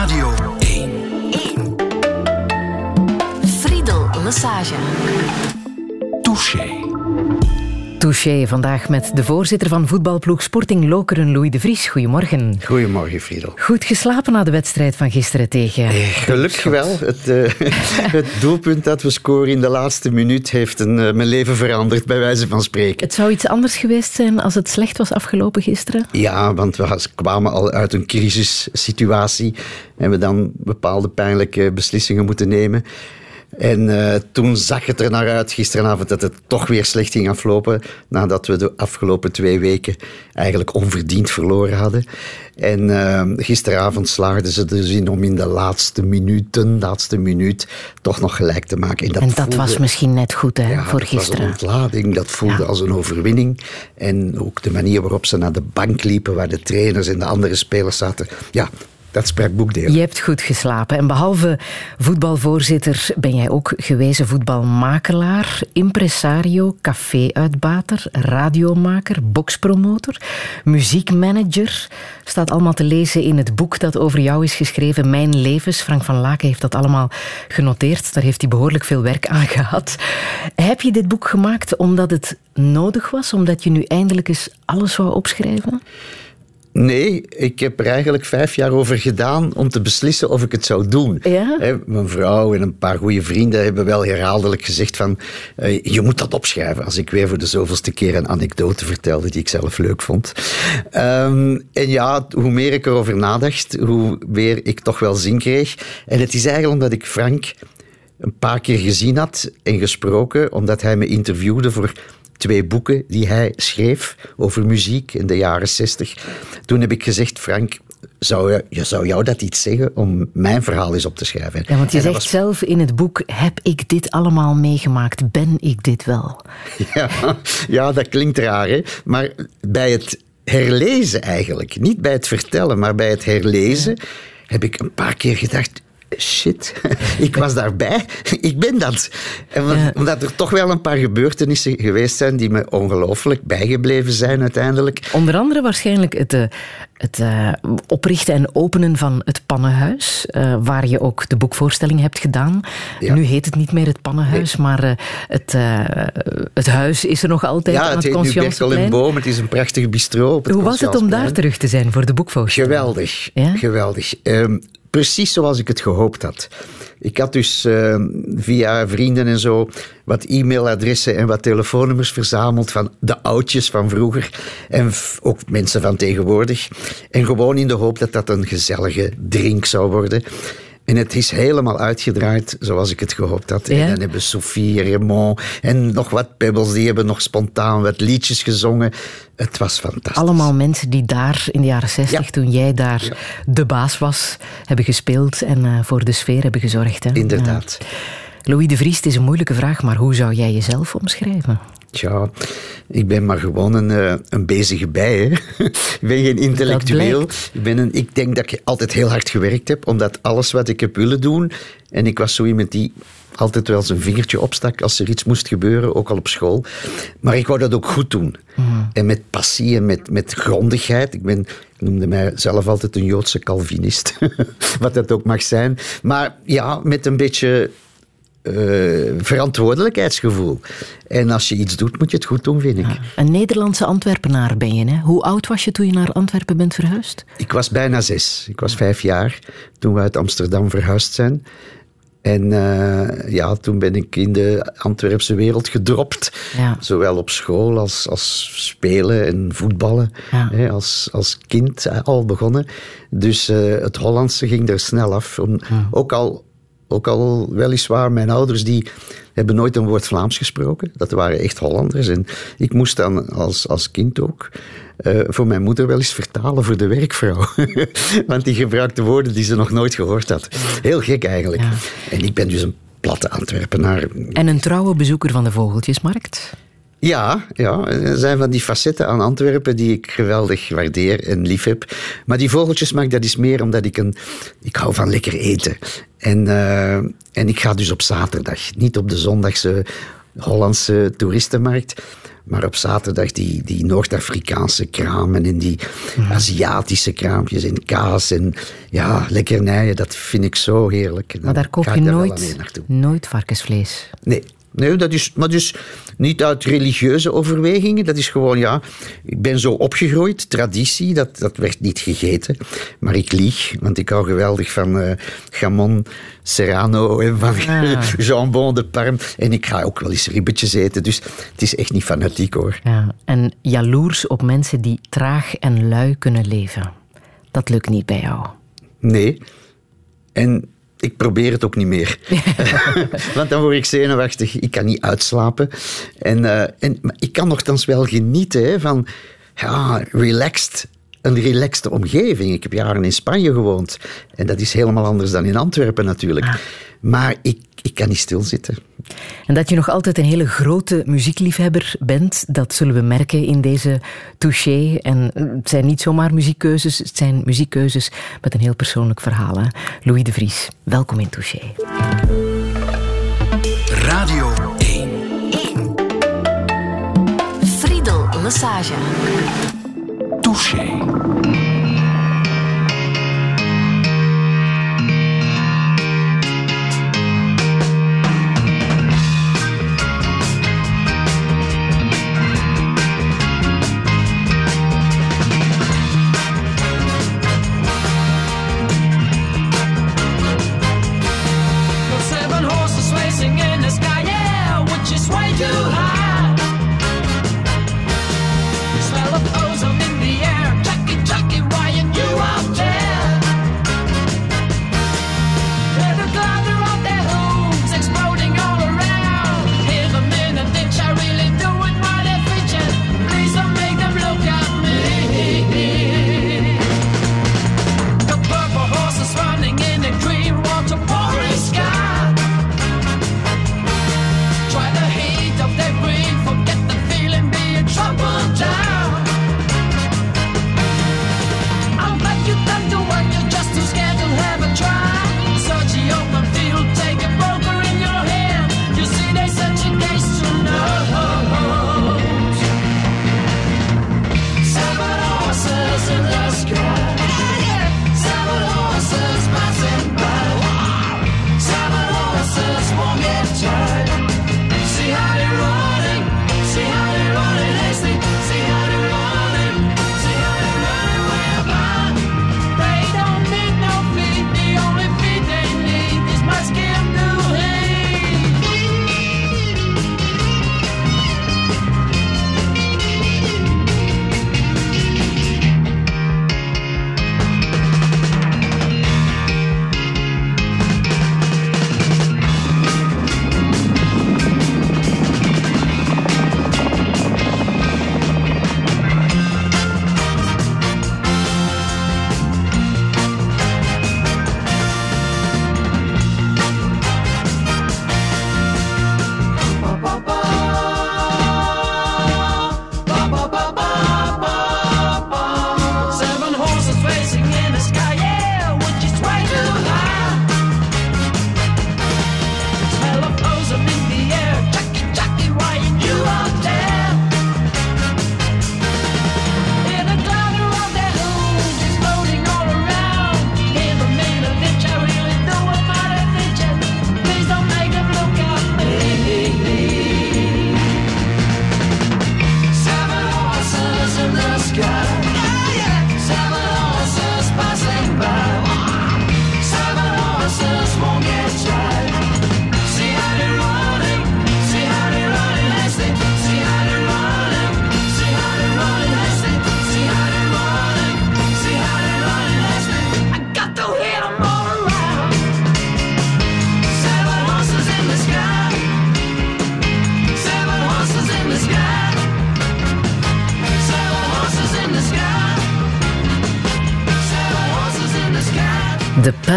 Radio 1. 1. Friedel Lassage. Touché. Touché vandaag met de voorzitter van voetbalploeg Sporting Lokeren, Louis de Vries. Goedemorgen. Goedemorgen, Friedel. Goed geslapen na de wedstrijd van gisteren tegen... Eh, gelukkig wel. Het, uh, het, doelpunt dat we scoren in de laatste minuut heeft een, uh, mijn leven veranderd, bij wijze van spreken. Het zou iets anders geweest zijn als het slecht was afgelopen gisteren? Ja, want we kwamen al uit een crisissituatie en we dan bepaalde pijnlijke beslissingen moeten nemen. En uh, toen zag het er naar uit gisteravond dat het toch weer slecht ging aflopen. Nadat we de afgelopen twee weken eigenlijk onverdiend verloren hadden. En uh, gisteravond slaagden ze dus in om in de laatste minuten, laatste minuut, toch nog gelijk te maken. En dat, en dat voelde, was misschien net goed hè, ja, voor gisteren. Dat was een ontlading, dat voelde ja. als een overwinning. En ook de manier waarop ze naar de bank liepen, waar de trainers en de andere spelers zaten. Ja, dat sprak boekdeel. Je hebt goed geslapen. En behalve voetbalvoorzitter ben jij ook gewezen voetbalmakelaar, impresario, café-uitbater, radiomaker, boxpromotor, muziekmanager. Staat allemaal te lezen in het boek dat over jou is geschreven, Mijn Levens. Frank van Laken heeft dat allemaal genoteerd. Daar heeft hij behoorlijk veel werk aan gehad. Heb je dit boek gemaakt omdat het nodig was? Omdat je nu eindelijk eens alles wou opschrijven? Nee, ik heb er eigenlijk vijf jaar over gedaan om te beslissen of ik het zou doen. Ja? He, mijn vrouw en een paar goede vrienden hebben wel herhaaldelijk gezegd van uh, je moet dat opschrijven. Als ik weer voor de zoveelste keer een anekdote vertelde die ik zelf leuk vond. Um, en ja, hoe meer ik erover nadacht, hoe meer ik toch wel zin kreeg. En het is eigenlijk omdat ik Frank een paar keer gezien had en gesproken, omdat hij me interviewde voor twee boeken die hij schreef over muziek in de jaren zestig. Toen heb ik gezegd, Frank, zou, je, zou jou dat iets zeggen om mijn verhaal eens op te schrijven? Ja, want je zegt was... zelf in het boek, heb ik dit allemaal meegemaakt? Ben ik dit wel? Ja, ja dat klinkt raar, hè? maar bij het herlezen eigenlijk, niet bij het vertellen, maar bij het herlezen, ja. heb ik een paar keer gedacht, shit, ik was daarbij. Ik ben dat. En ja. Omdat er toch wel een paar gebeurtenissen geweest zijn die me ongelooflijk bijgebleven zijn uiteindelijk. Onder andere waarschijnlijk het, uh, het uh, oprichten en openen van het Pannenhuis, uh, waar je ook de boekvoorstelling hebt gedaan. Ja. Nu heet het niet meer het Pannenhuis, nee. maar het, het huis is er nog altijd ja, aan het, het heet nu Berkel en Boom. Het is een prachtig bistro op het Hoe was het om daar terug te zijn voor de boekvoorstelling? Geweldig, ja? geweldig. Um, precies zoals ik het gehoopt had. Ik had dus uh, via vrienden en zo wat e-mailadressen en wat telefoonnummers verzameld van de oudjes van vroeger en ook mensen van tegenwoordig. En gewoon in de hoop dat dat een gezellige drink zou worden. En het is helemaal uitgedraaid zoals ik het gehoopt had. Ja? En dan hebben Sophie, Raymond en nog wat pebbels, die hebben nog spontaan wat liedjes gezongen. Het was fantastisch. Allemaal mensen die daar in de jaren zestig, ja. toen jij daar ja. de baas was, hebben gespeeld en uh, voor de sfeer hebben gezorgd. Hè? Inderdaad. Louis de Vries, het is een moeilijke vraag, maar hoe zou jij jezelf omschrijven? Tja, ik ben maar gewoon een, uh, een bezige bij. Hè. ik ben geen intellectueel. Ik, ben een, ik denk dat ik altijd heel hard gewerkt heb, omdat alles wat ik heb willen doen. En ik was zo iemand die altijd wel zijn vingertje opstak als er iets moest gebeuren, ook al op school. Maar ik wou dat ook goed doen. Mm. En met passie en met, met grondigheid. Ik, ben, ik noemde mij zelf altijd een Joodse Calvinist. wat dat ook mag zijn. Maar ja, met een beetje uh, verantwoordelijkheidsgevoel. En als je iets doet, moet je het goed doen, vind ik. Ja. Een Nederlandse Antwerpenaar ben je, hè? Hoe oud was je toen je naar Antwerpen bent verhuisd? Ik was bijna zes. Ik was vijf jaar toen we uit Amsterdam verhuisd zijn. En uh, ja, toen ben ik in de Antwerpse wereld gedropt. Ja. Zowel op school als, als spelen en voetballen. Ja. Hè, als, als kind al begonnen. Dus uh, het Hollandse ging er snel af. Om, ja. Ook al ook al weliswaar, mijn ouders die hebben nooit een woord Vlaams gesproken. Dat waren echt Hollanders. En ik moest dan als, als kind ook uh, voor mijn moeder wel eens vertalen voor de werkvrouw. Want die gebruikte woorden die ze nog nooit gehoord had. Heel gek eigenlijk. Ja. En ik ben dus een platte Antwerpenaar. En een trouwe bezoeker van de Vogeltjesmarkt? Ja, ja, er zijn van die facetten aan Antwerpen die ik geweldig waardeer en lief heb. Maar die vogeltjesmarkt, dat is meer omdat ik een... Ik hou van lekker eten. En, uh, en ik ga dus op zaterdag, niet op de zondagse Hollandse toeristenmarkt. Maar op zaterdag die, die Noord-Afrikaanse kramen en die Mhm. Aziatische kraampjes en kaas en ja, lekkernijen, dat vind ik zo heerlijk. Maar daar koop je nooit, nooit varkensvlees. Nee. Nee, dat is, maar dus niet uit religieuze overwegingen. Dat is gewoon, ja, ik ben zo opgegroeid, traditie, dat, dat werd niet gegeten. Maar ik lieg, want ik hou geweldig van eh gamon serrano en van Ah. jambon de parme. En ik ga ook wel eens ribbetjes eten, dus het is echt niet fanatiek hoor. Ja, en jaloers op mensen die traag en lui kunnen leven. Dat lukt niet bij jou. Nee. En ik probeer het ook niet meer. Want dan word ik zenuwachtig. Ik kan niet uitslapen. En, eh, en, maar ik kan nogthans wel genieten hè, van ja, relaxed. Een relaxte omgeving. Ik heb jaren in Spanje gewoond. En dat is helemaal anders dan in Antwerpen natuurlijk. Maar ik, ik kan niet stilzitten. En dat je nog altijd een hele grote muziekliefhebber bent, dat zullen we merken in deze touché. En het zijn niet zomaar muziekkeuzes, het zijn muziekkeuzes met een heel persoonlijk verhaal. Hè? Louis de Vries, welkom in touché. Radio 1. Friedel Lesage. Touché.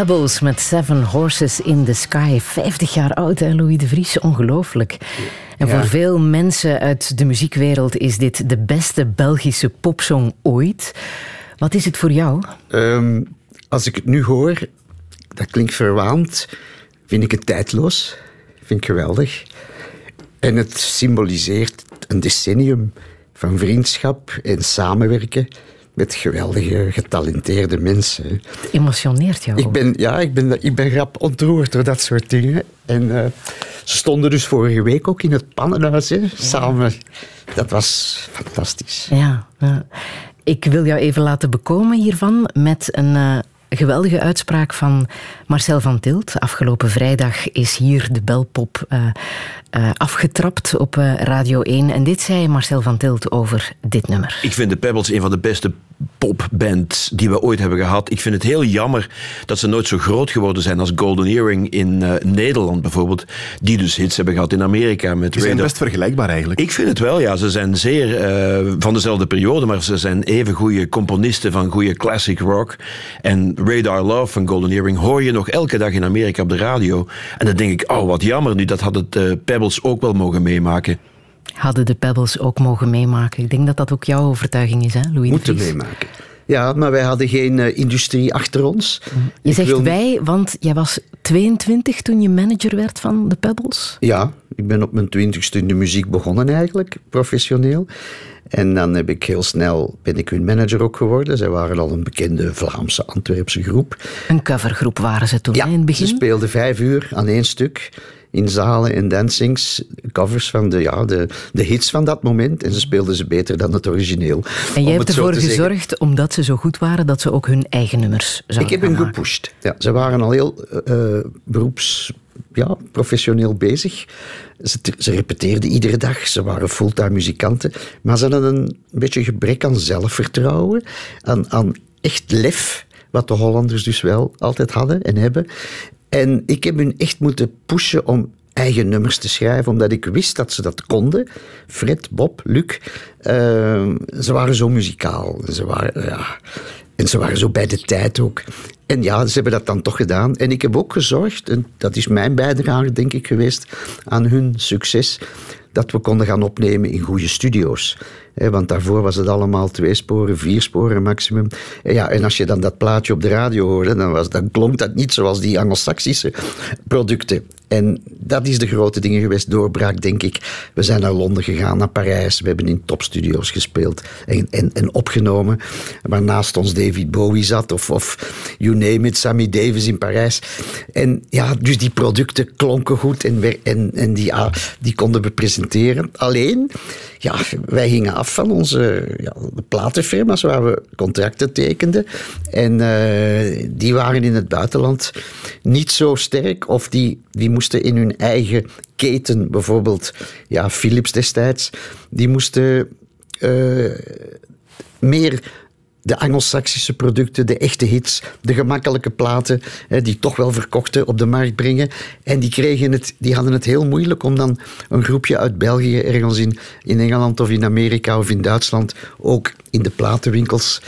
Pebbles met Seven Horses in the Sky. 50 jaar oud, hè, Louis de Vries? Ongelooflijk. En Ja. voor veel mensen uit de muziekwereld is dit de beste Belgische popsong ooit. Wat is het voor jou? Ehm, als ik het nu hoor, dat klinkt verwaand, vind ik het tijdloos. Vind ik geweldig. En het symboliseert een decennium van vriendschap en samenwerken met geweldige, getalenteerde mensen. hè. Emotioneert jou Ik ben, ja, ik ben, ik ben grap ontroerd door dat soort dingen. En eh, ze stonden dus vorige week ook in het pannenhuis, hè, samen. Dat was fantastisch. Ja, ja. Ik wil jou even laten bekomen hiervan met een eh, geweldige uitspraak van Marcel van Tilt. Afgelopen vrijdag is hier de belpop eh, eh, afgetrapt op eh, Radio 1. En dit zei Marcel van Tilt over dit nummer. Ik vind de Pebbles een van de beste popbands die we ooit hebben gehad. Ik vind het heel jammer dat ze nooit zo groot geworden zijn als Golden Earring in eh, Nederland bijvoorbeeld. Die dus hits hebben gehad in Amerika met Die zijn Radar. best vergelijkbaar eigenlijk. Ik vind het wel, ja. Ze zijn zeer eh, van dezelfde periode, maar ze zijn even goede componisten van goede classic rock. En Radar Love van Golden Earring hoor je nog elke dag in Amerika op de radio. En dan denk ik, oh wat jammer nu, dat had het eh, Pebbles ook wel mogen meemaken. Hadden de Pebbles ook mogen meemaken. Ik denk dat dat ook jouw overtuiging is, hè, Louis Moeten meemaken. Ja, maar wij hadden geen eh, industrie achter ons. Je Ik zegt wil- wij, want jij was 22 toen je manager werd van de Pebbles. Ja, ik ben op mijn twintigste in de muziek begonnen eigenlijk, professioneel. En dan heb ik heel snel, ben ik hun manager ook geworden. Zij waren al een bekende Vlaamse Antwerpse groep. Een covergroep waren ze toen Ja, in het begin. ze speelden vijf uur aan één stuk in zalen en dancings, covers van de, ja, de, de hits van dat moment. En ze speelden ze beter dan het origineel. En jij hebt ervoor gezorgd, omdat ze zo goed waren, dat ze ook hun eigen nummers zouden Ik heb hen gepusht. Ja, ze waren al heel eh, beroeps, ja, professioneel bezig. Ze, ze repeteerden iedere dag. Ze waren fulltime muzikanten. Maar ze hadden een beetje gebrek aan zelfvertrouwen, aan, aan echt lef, wat de Hollanders dus wel altijd hadden en hebben. En ik heb hun echt moeten pushen om eigen nummers te schrijven, omdat ik wist dat ze dat konden. Fred, Bob, Luc, eh, ze waren zo muzikaal. Ze waren, ja, en ze waren zo bij de tijd ook. En ja, ze hebben dat dan toch gedaan. En ik heb ook gezorgd, en dat is mijn bijdrage denk ik geweest aan hun succes, dat we konden gaan opnemen in goede studio's. Want daarvoor was het allemaal twee sporen, vier sporen maximum. En, ja, en als je dan dat plaatje op de radio hoorde, dan, was, dan klonk dat niet zoals die Anglo-Saxische producten. En dat is de grote dingen geweest, doorbraak denk ik. We zijn naar Londen gegaan, naar Parijs. We hebben in topstudio's gespeeld en, en, en opgenomen. Waar naast ons David Bowie zat of, of you name it, Sammy Davis in Parijs. En ja, dus die producten klonken goed en, en, en die, ah, die konden we presenteren. Alleen, ja, wij gingen af van onze ja, platenfirma's waar we contracten tekenden. En eh, die waren in het buitenland niet zo sterk of die, die moesten in hun eigen keten, bijvoorbeeld ja, Philips destijds, die moesten eh, meer de Anglo-Saxische producten, de echte hits, de gemakkelijke platen, die toch wel verkochten op de markt brengen. En die, kregen het, die hadden het heel moeilijk om dan een groepje uit België ergens in, in Engeland of in Amerika of in Duitsland ook in de platenwinkels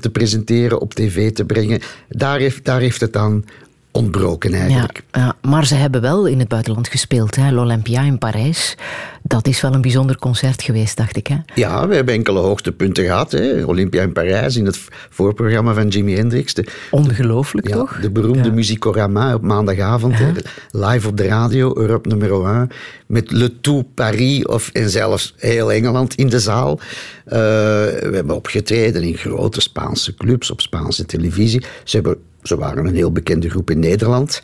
te presenteren, op tv te brengen. Daar heeft, daar heeft het aan ontbroken Ja, eigenlijk. ja, maar ze hebben wel in het buitenland gespeeld. L'Olympia in Parijs. Dat is wel een bijzonder concert geweest, dacht ik. Hè? Ja, we hebben enkele hoogtepunten gehad. Hè. Olympia in Parijs, in het voorprogramma van Jimi Hendrix. De, Ongelooflijk, ja, toch? de beroemde Musicorama op maandagavond. hè, live op de radio, Europe nummer 1. Met Le Tout Paris of, en zelfs heel Engeland in de zaal. Eh, we hebben opgetreden in grote Spaanse clubs, op Spaanse televisie. Ze, hebben, ze waren een heel bekende groep in Nederland.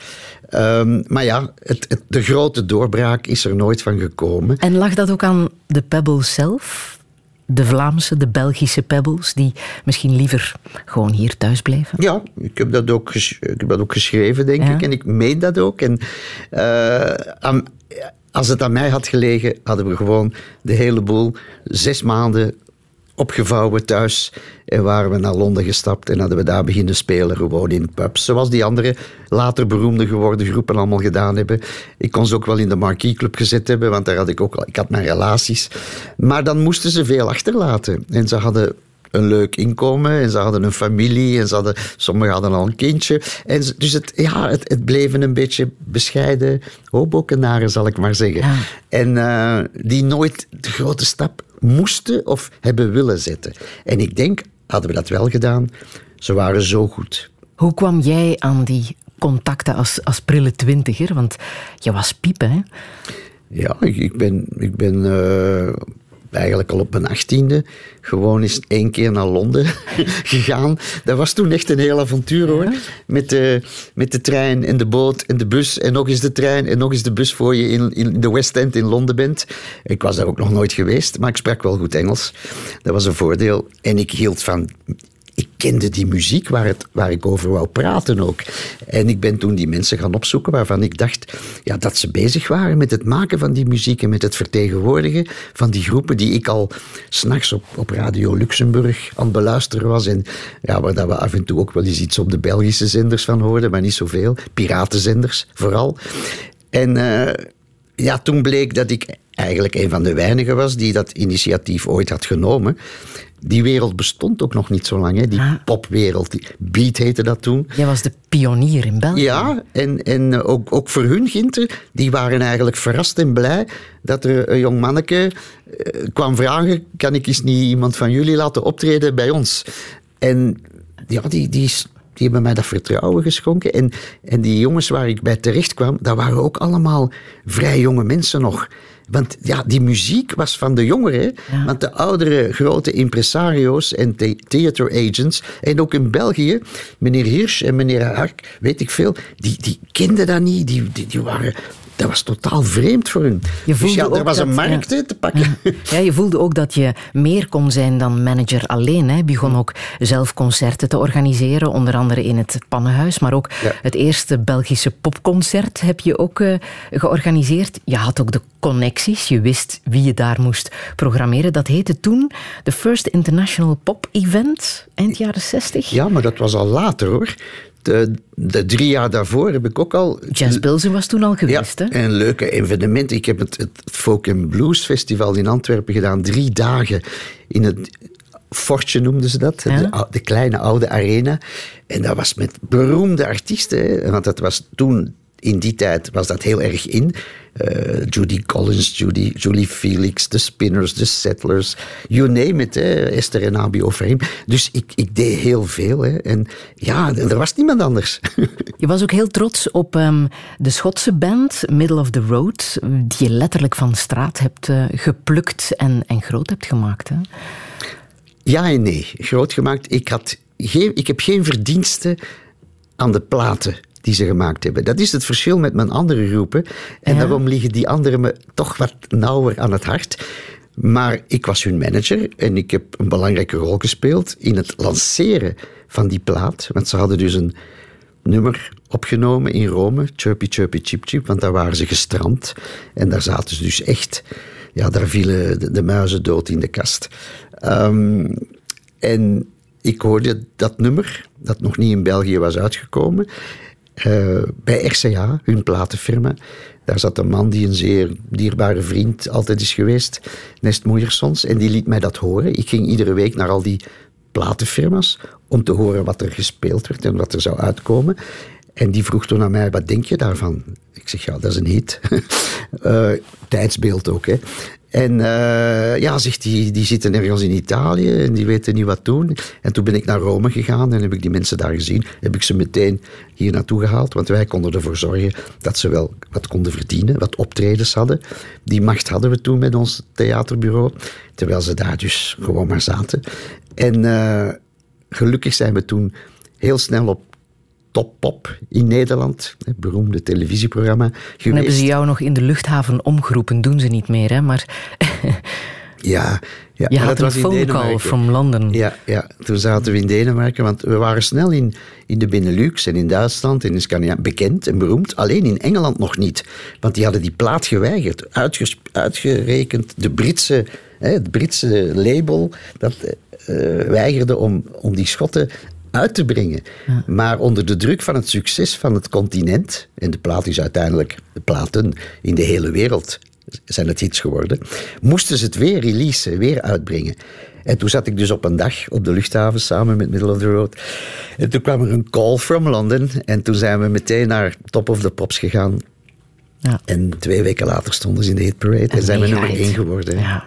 Ehm, maar ja, het, het- de grote doorbraak is er nooit van gekomen. En lag dat ook aan de Pebbles zelf? De Vlaamse, de Belgische Pebbles, die misschien liever gewoon hier thuis bleven? Ja, ik heb dat ook, ik heb dat ook geschreven, denk Ja. ik. En ik meen dat ook. En, eh, aan- als het aan mij had gelegen, hadden we gewoon de hele boel zes maanden opgevouwen thuis. En waren we naar Londen gestapt en hadden we daar beginnen spelen, gewoon in pubs. Zoals die andere later beroemde geworden groepen allemaal gedaan hebben. Ik kon ze ook wel in de Marquis Club gezet hebben, want daar had ik ook al, ik had mijn relaties. Maar dan moesten ze veel achterlaten. En ze hadden een leuk inkomen en ze hadden een familie en ze hadden, sommigen hadden al een kindje. En ze- dus het, ja, het, het bleven een beetje bescheiden hobokenaren, zal ik maar zeggen. Ja. En eh, die nooit de grote stap moesten of hebben willen zetten. En ik denk, hadden we dat wel gedaan, ze waren zo goed. Hoe kwam jij aan die contacten als, als prille twintiger? Want je was piepen, hè? Ja, ik, ik ben, ik ben eh, eigenlijk al op mijn achttiende gewoon eens één keer naar Londen gegaan. Dat was toen echt een heel avontuur hoor. Met de, met de trein en de boot en de bus en nog eens de trein en nog eens de bus voor je in, in de West End in Londen bent. Ik was daar ook nog nooit geweest, maar ik sprak wel goed Engels. Dat was een voordeel. En ik hield van kende die muziek waar, het, waar ik over wou praten ook. En ik ben toen die mensen gaan opzoeken waarvan ik dacht ja, dat ze bezig waren met het maken van die muziek en met het vertegenwoordigen van die groepen die ik al s'nachts op, op Radio Luxemburg aan het beluisteren was. En ja, waar dat we af en toe ook wel eens iets op de Belgische zenders van hoorden, maar niet zoveel. Piratenzenders vooral. En uh, ja, toen bleek dat ik eigenlijk een van de weinigen was die dat initiatief ooit had genomen die wereld bestond ook nog niet zo lang. Hè? Die ah. popwereld, die beat heette dat toen. Jij was de pionier in België. Ja, en, en ook, ook voor hun ginten, die waren eigenlijk verrast en blij dat er een jong manneke eh, kwam vragen, kan ik eens niet iemand van jullie laten optreden bij ons? En ja, die, die, die hebben mij dat vertrouwen geschonken. En, en die jongens waar ik bij terecht kwam, dat waren ook allemaal vrij jonge mensen nog. Want ja, die muziek was van de jongeren. Want de oudere grote impresario's en the theater agents, en ook in België, meneer Hirsch en meneer Hark, weet ik veel, die, die kenden dat niet. Die, die, die waren dat was totaal vreemd voor hun. Je dus ja, er was een markt te pakken. Ja. je voelde ook dat je meer kon zijn dan manager alleen. Hè. Je begon ook zelf concerten te organiseren, onder andere in het Pannenhuis, maar ook het eerste Belgische popconcert heb je ook uh, georganiseerd. Je had ook de connecties, je wist wie je daar moest programmeren. Dat heette toen de First International Pop Event, eind jaren 60. Ja, maar dat was al later hoor de, de, drie jaar daarvoor heb ik ook al... Jazz Pilsen was toen al geweest, ja, hè? een leuke evenement. Ik heb het, het Folk and Blues Festival in Antwerpen gedaan. Drie dagen in het Fortje noemden ze dat, de, de, kleine oude arena. En dat was met beroemde artiesten, want dat was toen in die tijd was dat heel erg in. Uh, Judy Collins, Judy, Julie Felix, de Spinners, de Settlers, you name it, hè, Esther en Abi Overeem. Dus ik, ik deed heel veel. Hè, en ja, er was niemand anders. Je was ook heel trots op um, de Schotse band Middle of the Road, die je letterlijk van straat hebt uh, geplukt en, en groot hebt gemaakt. Hè? Ja en nee. Groot gemaakt. Ik, had geen, ik heb geen verdiensten aan de platen die ze gemaakt hebben. Dat is het verschil met mijn andere groepen. En daarom liggen die anderen me toch wat nauwer aan het hart. Maar ik was hun manager en ik heb een belangrijke rol gespeeld in het lanceren van die plaat. Want ze hadden dus een nummer opgenomen in Rome, Chirpy Chirpy Chip Chip, want daar waren ze gestrand. En daar zaten ze dus echt, ja, daar vielen de, muizen dood in de kast. Um, en ik hoorde dat nummer, dat nog niet in België was uitgekomen. Uh, bij RCA, hun platenfirma. Daar zat een man die een zeer dierbare vriend altijd is geweest, Nest Moeiersons, en die liet mij dat horen. Ik ging iedere week naar al die platenfirma's om te horen wat er gespeeld werd en wat er zou uitkomen. En die vroeg toen aan mij, wat denk je daarvan? Ik zeg, ja, dat is een hit. uh, tijdsbeeld ook, hè. En uh, ja, zegt die, die zitten ergens in Italië en die weten niet wat doen. En toen ben ik naar Rome gegaan en heb ik die mensen daar gezien. Heb ik ze meteen hier naartoe gehaald, want wij konden ervoor zorgen dat ze wel wat konden verdienen, wat optredens hadden. Die macht hadden we toen met ons theaterbureau, terwijl ze daar dus gewoon maar zaten. En uh, gelukkig zijn we toen heel snel op Top Pop in Nederland, het beroemde televisieprogramma. Geweest. Dan hebben ze jou nog in de luchthaven omgeroepen, doen ze niet meer, hè? Maar ja, ja, je had een phone call from London. Ja, ja, toen zaten we in Denemarken, want we waren snel in, in de Benelux en in Duitsland en in Scandinavië bekend en beroemd. Alleen in Engeland nog niet, want die hadden die plaat geweigerd. uitgerekend de Britse, hè, het Britse label, dat uh, weigerde om, om die Schotten uit te brengen. Maar onder de druk van het succes van het continent, en de plaat is uiteindelijk, de platen in de hele wereld zijn het hits geworden, moesten ze het weer releasen, weer uitbrengen. En toen zat ik dus op een dag op de luchthaven samen met Middle of the Road. En toen kwam er een call from London. En toen zijn we meteen naar Top of the Pops gegaan. Ja. En twee weken later stonden ze in de hit parade en, en zijn we nummer één geworden. Ja.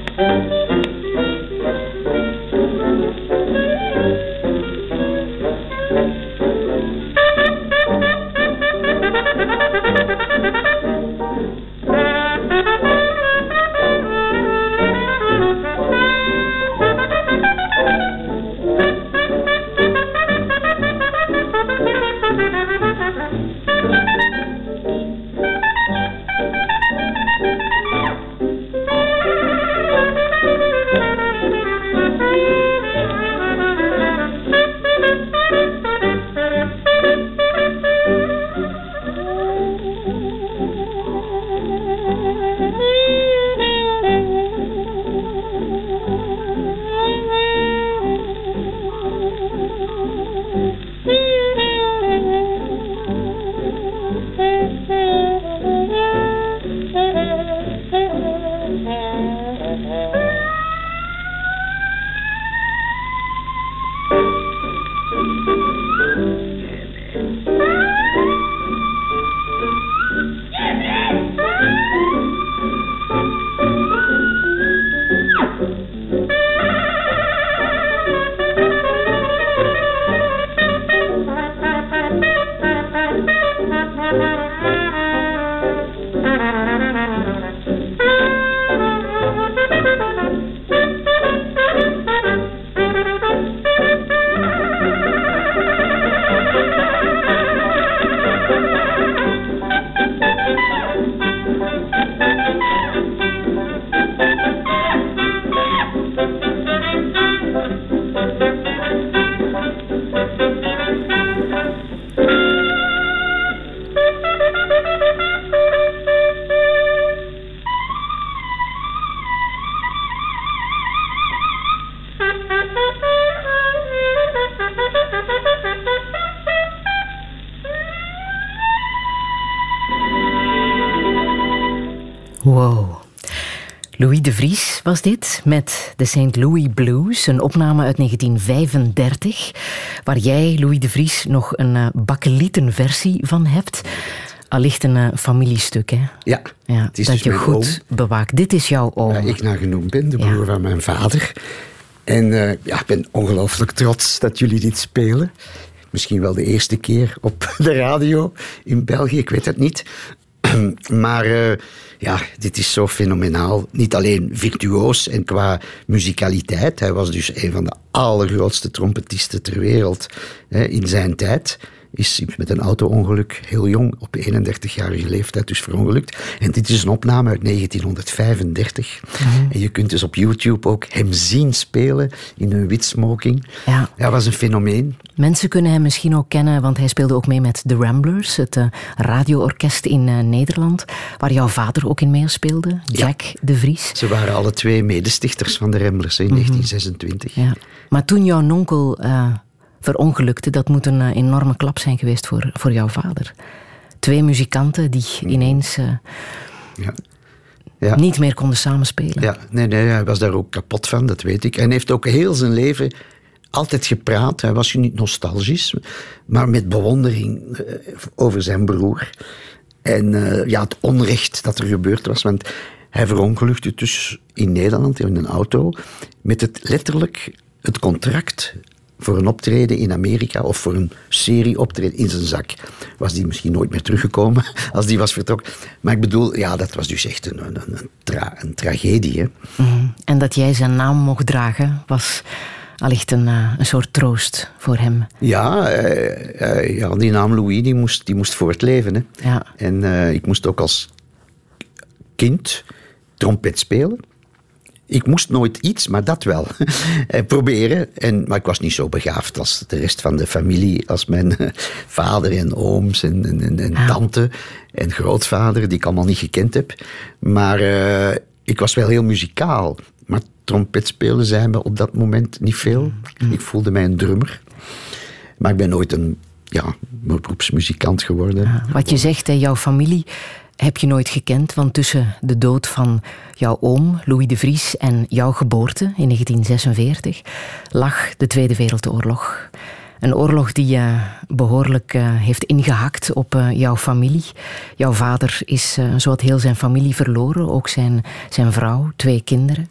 Louis de Vries was dit met de St. Louis Blues, een opname uit 1935, waar jij, Louis de Vries, nog een uh, bakkelietenversie van hebt. Allicht een uh, familiestuk, hè? Ja, ja dat dus je goed bewaakt. Dit is jouw oom. Waar ik naar genoemd ben, de broer Ja. van mijn vader. En eh, ja, ik ben ongelooflijk trots dat jullie dit spelen. Misschien wel de eerste keer op de radio in België, ik weet het niet. Maar eh, ja, dit is zo fenomenaal. Niet alleen virtuoos en qua muzikaliteit. Hij was dus een van de allergrootste trompetisten ter wereld hè, in zijn tijd. Is met een auto-ongeluk heel jong, op 31-jarige leeftijd dus verongelukt. En dit is een opname uit 1935. En je kunt dus op YouTube ook hem zien spelen in een wit smoking. Ja. Hij was een fenomeen. Mensen kunnen hem misschien ook kennen, want hij speelde ook mee met The Ramblers, het eh, radioorkest in eh, Nederland, waar jouw vader ook in meespeelde, Jack de Vries. Ze waren alle twee medestichters van de Ramblers in 1926. Ja. Maar toen jouw nonkel eh, verongelukte, dat moet een eh, enorme klap zijn geweest voor, voor jouw vader. Twee muzikanten die ineens eh, Ja. Ja. niet meer konden samenspelen. Ja, nee, nee, hij was daar ook kapot van, dat weet ik. En hij heeft ook heel zijn leven altijd gepraat. Hij was niet nostalgisch, maar met bewondering eh, over zijn broer. En ja, het onrecht dat er gebeurd was. Want hij verongelukte dus in Nederland in een auto met het letterlijk het contract voor een optreden in Amerika of voor een serie optreden in zijn zak. Was die misschien nooit meer teruggekomen als die was vertrokken. Maar ik bedoel, ja, dat was dus echt een, een, een, tra- een tragedie. Hè? Mhm. En dat jij zijn naam mocht dragen, was allicht een, eh, een soort troost voor hem. Ja, eh, eh, ja, die naam Louis die moest, die moest voortleven. Hè. Ja. En eh, ik moest ook als kind trompet spelen. Ik moest nooit iets, maar dat wel. Eh, proberen. En, maar ik was niet zo begaafd als de rest van de familie. Als mijn eh, vader en ooms en, en, en, Ja. tante en grootvader, die ik allemaal niet gekend heb. Maar eh, ik was wel heel muzikaal. Maar trompet spelen zijn me op dat moment niet veel. Ik voelde mij een drummer. Maar ik ben nooit een ja, beroepsmuzikant geworden. Wat je zegt, hè, jouw familie heb je nooit gekend, want tussen de dood van jouw oom, Louis de Vries, en jouw geboorte in 1946 lag de Tweede Wereldoorlog. Een oorlog die uh, behoorlijk uh, heeft ingehakt op uh, jouw familie. Jouw vader is uh, zowat heel zijn familie verloren, ook zijn, zijn vrouw, twee kinderen.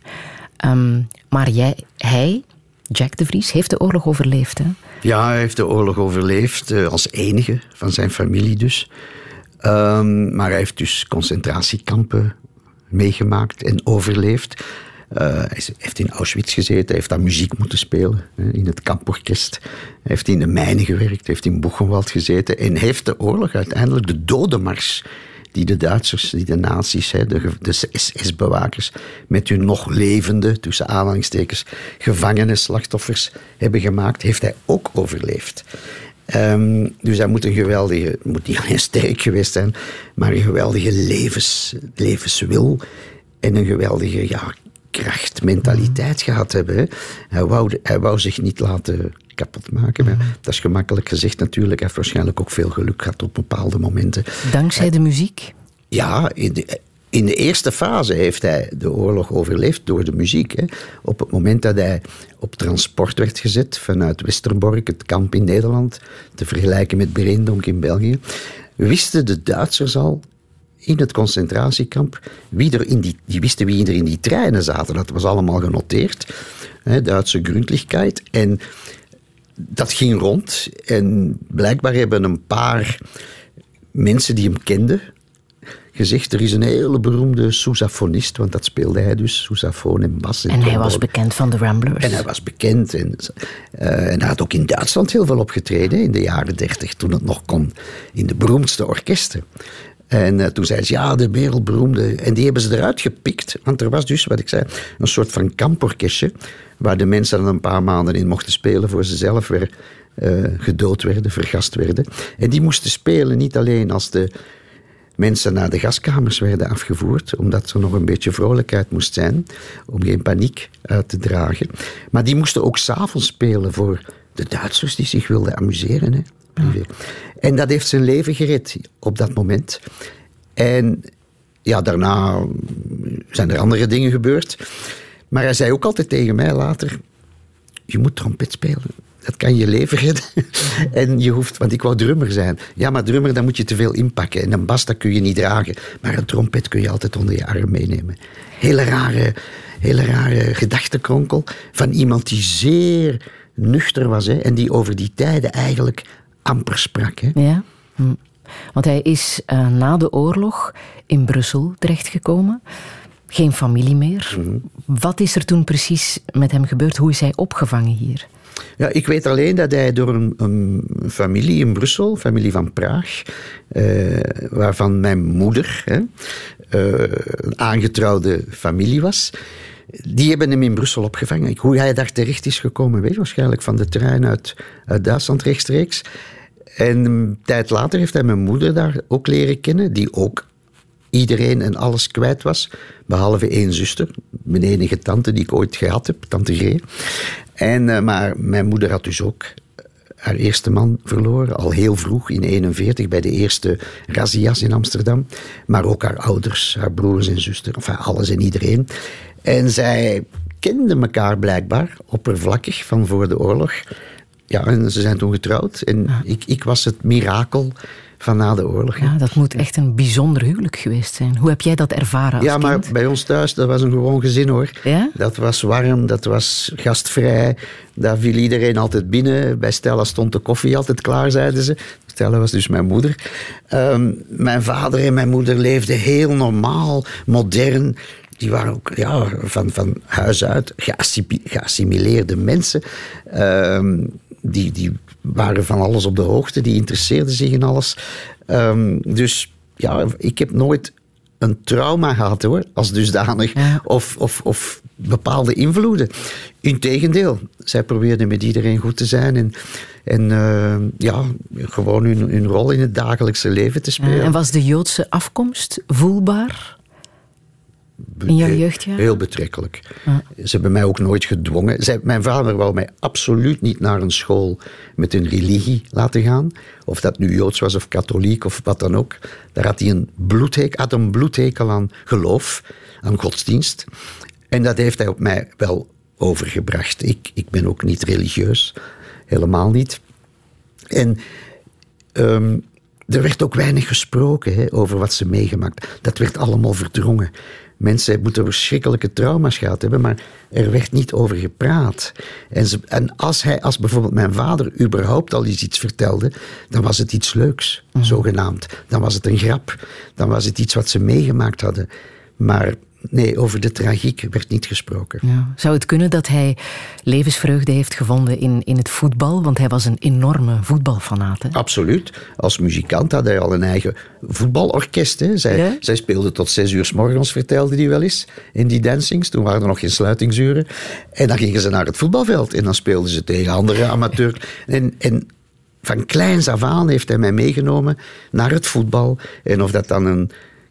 Um, maar jij, hij, Jack de Vries, heeft de oorlog overleefd. Hè? Ja, hij heeft de oorlog overleefd, als enige van zijn familie dus. Um, maar hij heeft dus concentratiekampen meegemaakt en overleefd. Uh, hij heeft in Auschwitz gezeten, hij heeft daar muziek moeten spelen in het kamporkest. Hij heeft in de mijnen gewerkt, heeft in Buchenwald gezeten en heeft de oorlog uiteindelijk, de dodenmars die de Duitsers, die de nazi's, de, SS-bewakers, met hun nog levende, tussen aanhalingstekens, gevangene slachtoffers hebben gemaakt, heeft hij ook overleefd. Um, dus hij moet een geweldige, moet niet alleen sterk geweest zijn, maar een geweldige levens, levenswil en een geweldige ja, kracht, mentaliteit gehad hebben. Hè. Hij, wou, hij wou zich niet laten kapot maken. Maar dat is gemakkelijk gezegd natuurlijk. Hij heeft waarschijnlijk ook veel geluk gehad op bepaalde momenten. Dankzij de muziek? Ja, in de, eerste fase heeft hij de oorlog overleefd door de muziek. Op het moment dat hij op transport werd gezet vanuit Westerbork, het kamp in Nederland, te vergelijken met Berendonk in België, wisten de Duitsers al in het concentratiekamp wie er in die, die wisten wie er in die treinen zaten. Dat was allemaal genoteerd. Hè, Duitse Grundlichkeit. En dat ging rond. En blijkbaar hebben een paar mensen die hem kenden gezegd, er is een hele beroemde sousafonist, want dat speelde hij dus, sousafoon en bas. En, en hij was bekend van de Ramblers. En hij was bekend. En, uh, en hij had ook in Duitsland heel veel opgetreden in de jaren dertig, toen het nog kon, in de beroemdste orkesten. En uh, toen zeiden ze, ja, de wereldberoemde. En die hebben ze eruit gepikt. Want er was dus, wat ik zei, een soort van kamporkestje. Waar de mensen dan een paar maanden in mochten spelen voor ze zelf weer uh, gedood werden, vergast werden. En die moesten spelen niet alleen als de mensen naar de gaskamers werden afgevoerd, omdat er nog een beetje vrolijkheid moest zijn, om geen paniek uit te dragen. Maar die moesten ook s'avonds spelen voor de Duitsers die zich wilden amuseren. Hè. En dat heeft zijn leven gered op dat moment. En ja, daarna zijn er andere dingen gebeurd. Maar hij zei ook altijd tegen mij later: Je moet trompet spelen. Dat kan je leven redden. en je hoeft, want ik wou drummer zijn. Ja, maar drummer, dan moet je te veel inpakken. En een bas, dat kun je niet dragen. Maar een trompet kun je altijd onder je arm meenemen. Hele rare, hele rare gedachtenkronkel van iemand die zeer nuchter was. Hè, en die over die tijden eigenlijk amper sprak. Hè. Ja. Hm. Want hij is uh, na de oorlog in Brussel terechtgekomen. Geen familie meer. -hmm. Wat is er toen precies met hem gebeurd? Hoe is hij opgevangen hier? Ja, ik weet alleen dat hij door een, een familie in Brussel, familie van Praag, uh, waarvan mijn moeder hè, uh, een aangetrouwde familie was, die hebben hem in Brussel opgevangen. Hoe hij daar terecht is gekomen, weet je, waarschijnlijk van de trein uit, uit Duitsland rechtstreeks. En een tijd later heeft hij mijn moeder daar ook leren kennen, die ook iedereen en alles kwijt was, behalve één zuster, mijn enige tante die ik ooit gehad heb, tante G. En, uh, maar mijn moeder had dus ook haar eerste man verloren, al heel vroeg in 41 bij de eerste razzia's in Amsterdam. Maar ook haar ouders, haar broers en zusters, enfin alles en iedereen. En zij kenden elkaar blijkbaar oppervlakkig van voor de oorlog. Ja, en ze zijn toen getrouwd. En ik, ik was het mirakel van na de oorlog. Ja, dat moet echt een bijzonder huwelijk geweest zijn. Hoe heb jij dat ervaren als Ja, maar kind? bij ons thuis, dat was een gewoon gezin hoor. Ja? Dat was warm, dat was gastvrij. Daar viel iedereen altijd binnen. Bij Stella stond de koffie altijd klaar, zeiden ze. Stella was dus mijn moeder. Um, mijn vader en mijn moeder leefden heel normaal, modern die waren ook ja, van, van huis uit geassimileerde mensen. Um, die, die waren van alles op de hoogte, die interesseerden zich in alles. Um, dus ja, ik heb nooit een trauma gehad hoor, als dusdanig. Ja. Of, of, of bepaalde invloeden. Integendeel, zij probeerden met iedereen goed te zijn en, en uh, ja, gewoon hun, hun rol in het dagelijkse leven te spelen. En was de Joodse afkomst voelbaar? In jouw heel- jeugdjaren? Heel betrekkelijk. Ze hebben mij ook nooit gedwongen. Zij, mijn vader wou mij absoluut niet naar een school met een religie laten gaan. Of dat nu Joods was of katholiek of wat dan ook. Daar had hij een bloedhekel, had een bloedhekel aan geloof, aan godsdienst. En dat heeft hij op mij wel overgebracht. Ik, ik ben ook niet religieus. Helemaal niet. En ehm, er werd ook weinig gesproken hè, over wat ze meegemaakt. Dat werd allemaal verdrongen. Mensen moeten verschrikkelijke trauma's gehad hebben, maar er werd niet over gepraat. En, ze, en als, hij, als bijvoorbeeld mijn vader überhaupt al eens iets vertelde, dan was het iets leuks, zogenaamd. Dan was het een grap. Dan was het iets wat ze meegemaakt hadden. Maar nee, over de tragiek werd niet gesproken. Ja. Zou het kunnen dat hij levensvreugde heeft gevonden in, in het voetbal? Want hij was een enorme voetbalfanaat. Hè? Absoluut. Als muzikant had hij al een eigen voetbalorkest. Hè. Zij, Ja? zij speelde tot zes uur s morgens, vertelde hij wel eens, in die dancings. Toen waren er nog geen sluitingsuren. En dan gingen ze naar het voetbalveld en dan speelden ze tegen andere amateurs. En, en van kleins af aan heeft hij mij meegenomen naar het voetbal. En of dat dan een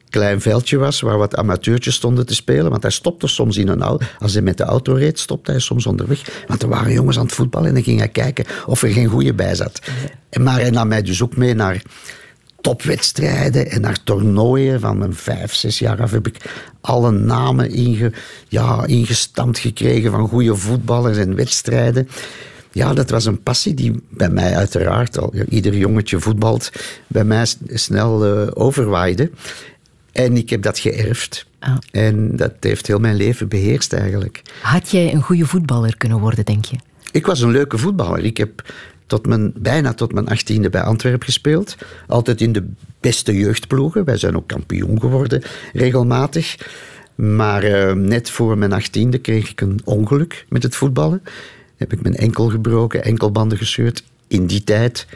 klein veldje was waar wat amateurtjes stonden te spelen. Want hij stopte soms in een auto. Als hij met de auto reed, stopte hij soms onderweg. Want er waren jongens aan het voetballen en dan ging hij kijken of er geen goeie bij zat. Maar hij nam mij dus ook mee naar topwedstrijden en naar toernooien. Van mijn vijf, zes jaar af heb ik alle namen inge, ja, ingestampt gekregen van goede voetballers en wedstrijden. Ja, dat was een passie die bij mij uiteraard, al ieder jongetje voetbalt, bij mij snel eh, overwaaide. En ik heb dat geërfd. Ah. En dat heeft heel mijn leven beheerst eigenlijk. Had jij een goede voetballer kunnen worden, denk je? Ik was een leuke voetballer. Ik heb tot mijn, bijna tot mijn achttiende bij Antwerpen gespeeld. Altijd in de beste jeugdploegen. Wij zijn ook kampioen geworden, regelmatig. Maar eh, net voor mijn achttiende kreeg ik een ongeluk met het voetballen. Heb ik mijn enkel gebroken, enkelbanden gescheurd. In die tijd,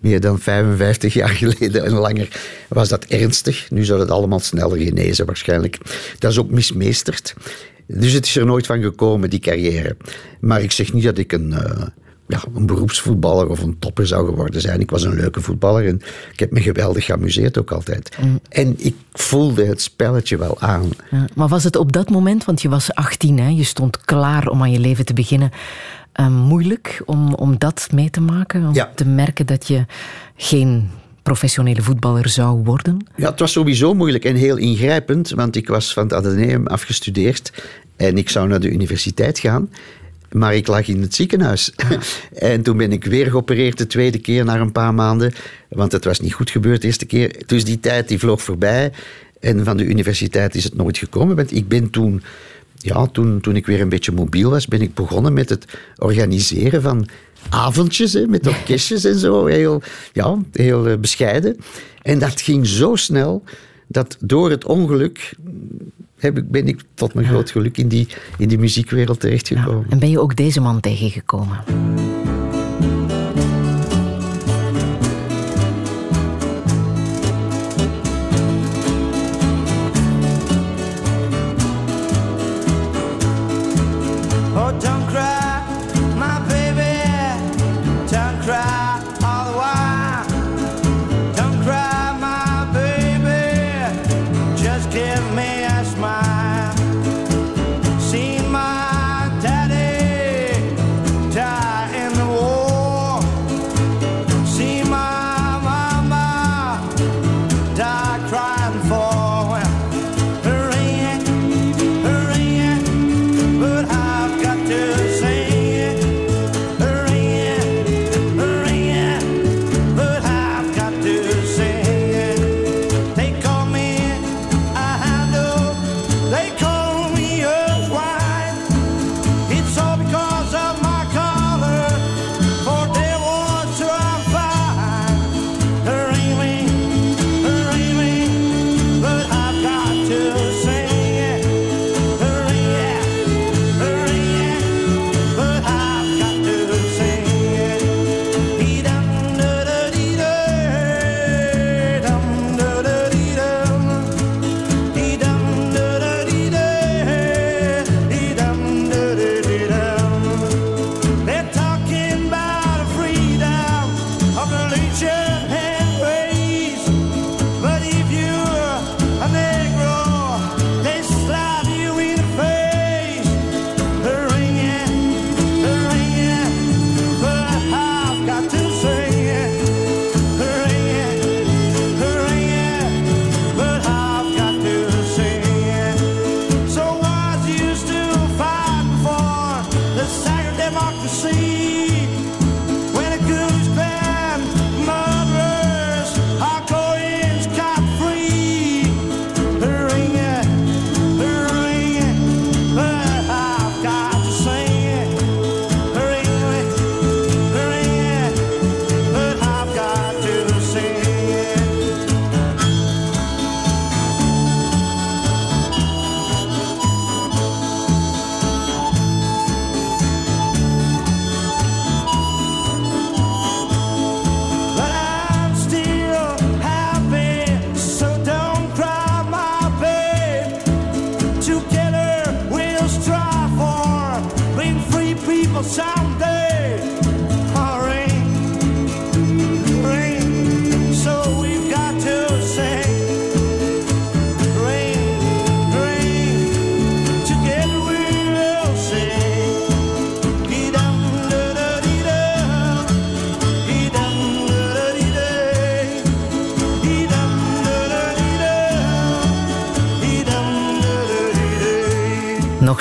meer dan 55 jaar geleden en langer, was dat ernstig. Nu zou het allemaal sneller genezen waarschijnlijk. Dat is ook mismeesterd. Dus het is er nooit van gekomen, die carrière. Maar ik zeg niet dat ik een, eh, ja, een beroepsvoetballer of een topper zou geworden zijn. Ik was een leuke voetballer en ik heb me geweldig geamuseerd ook altijd. En ik voelde het spelletje wel aan. Ja, maar was het op dat moment, want je was 18, hè, je stond klaar om aan je leven te beginnen, eh, moeilijk om, om dat mee te maken? Om Ja. te merken dat je geen professionele voetballer zou worden? Ja, het was sowieso moeilijk en heel ingrijpend, want ik was van het Atheneum afgestudeerd en ik zou naar de universiteit gaan. Maar ik lag in het ziekenhuis. en toen ben ik weer geopereerd de tweede keer na een paar maanden. Want het was niet goed gebeurd de eerste keer. Dus die tijd die vloog voorbij. En van de universiteit is het nooit gekomen. Want ik ben toen, ja, toen, toen ik weer een beetje mobiel was, ben ik begonnen met het organiseren van avondjes hè, met orkestjes en zo. Heel, ja, heel eh, bescheiden. En dat ging zo snel dat door het ongeluk heb ik, ben ik tot mijn groot geluk in die, in die muziekwereld Ja. terechtgekomen. En ben je ook deze man tegengekomen?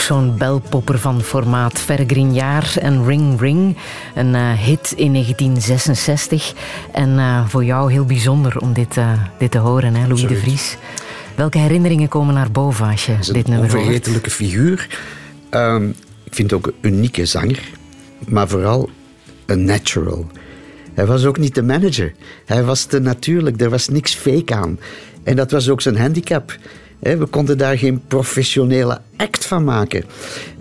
Zo'n belpopper van formaat. Vergrignard en Ring Ring. Een eh, hit in 1966. En eh, voor jou heel bijzonder om dit, eh, dit te horen, hè, Louis de. Vries. Welke herinneringen komen naar boven als je dit een nummer hoort? onvergetelijke figuur. Ehm, ik vind ook een unieke zanger, maar vooral een natural. Hij was ook niet de manager. Hij was te natuurlijk, er was niks fake aan. En dat was ook zijn handicap. We konden daar geen professionele act van maken.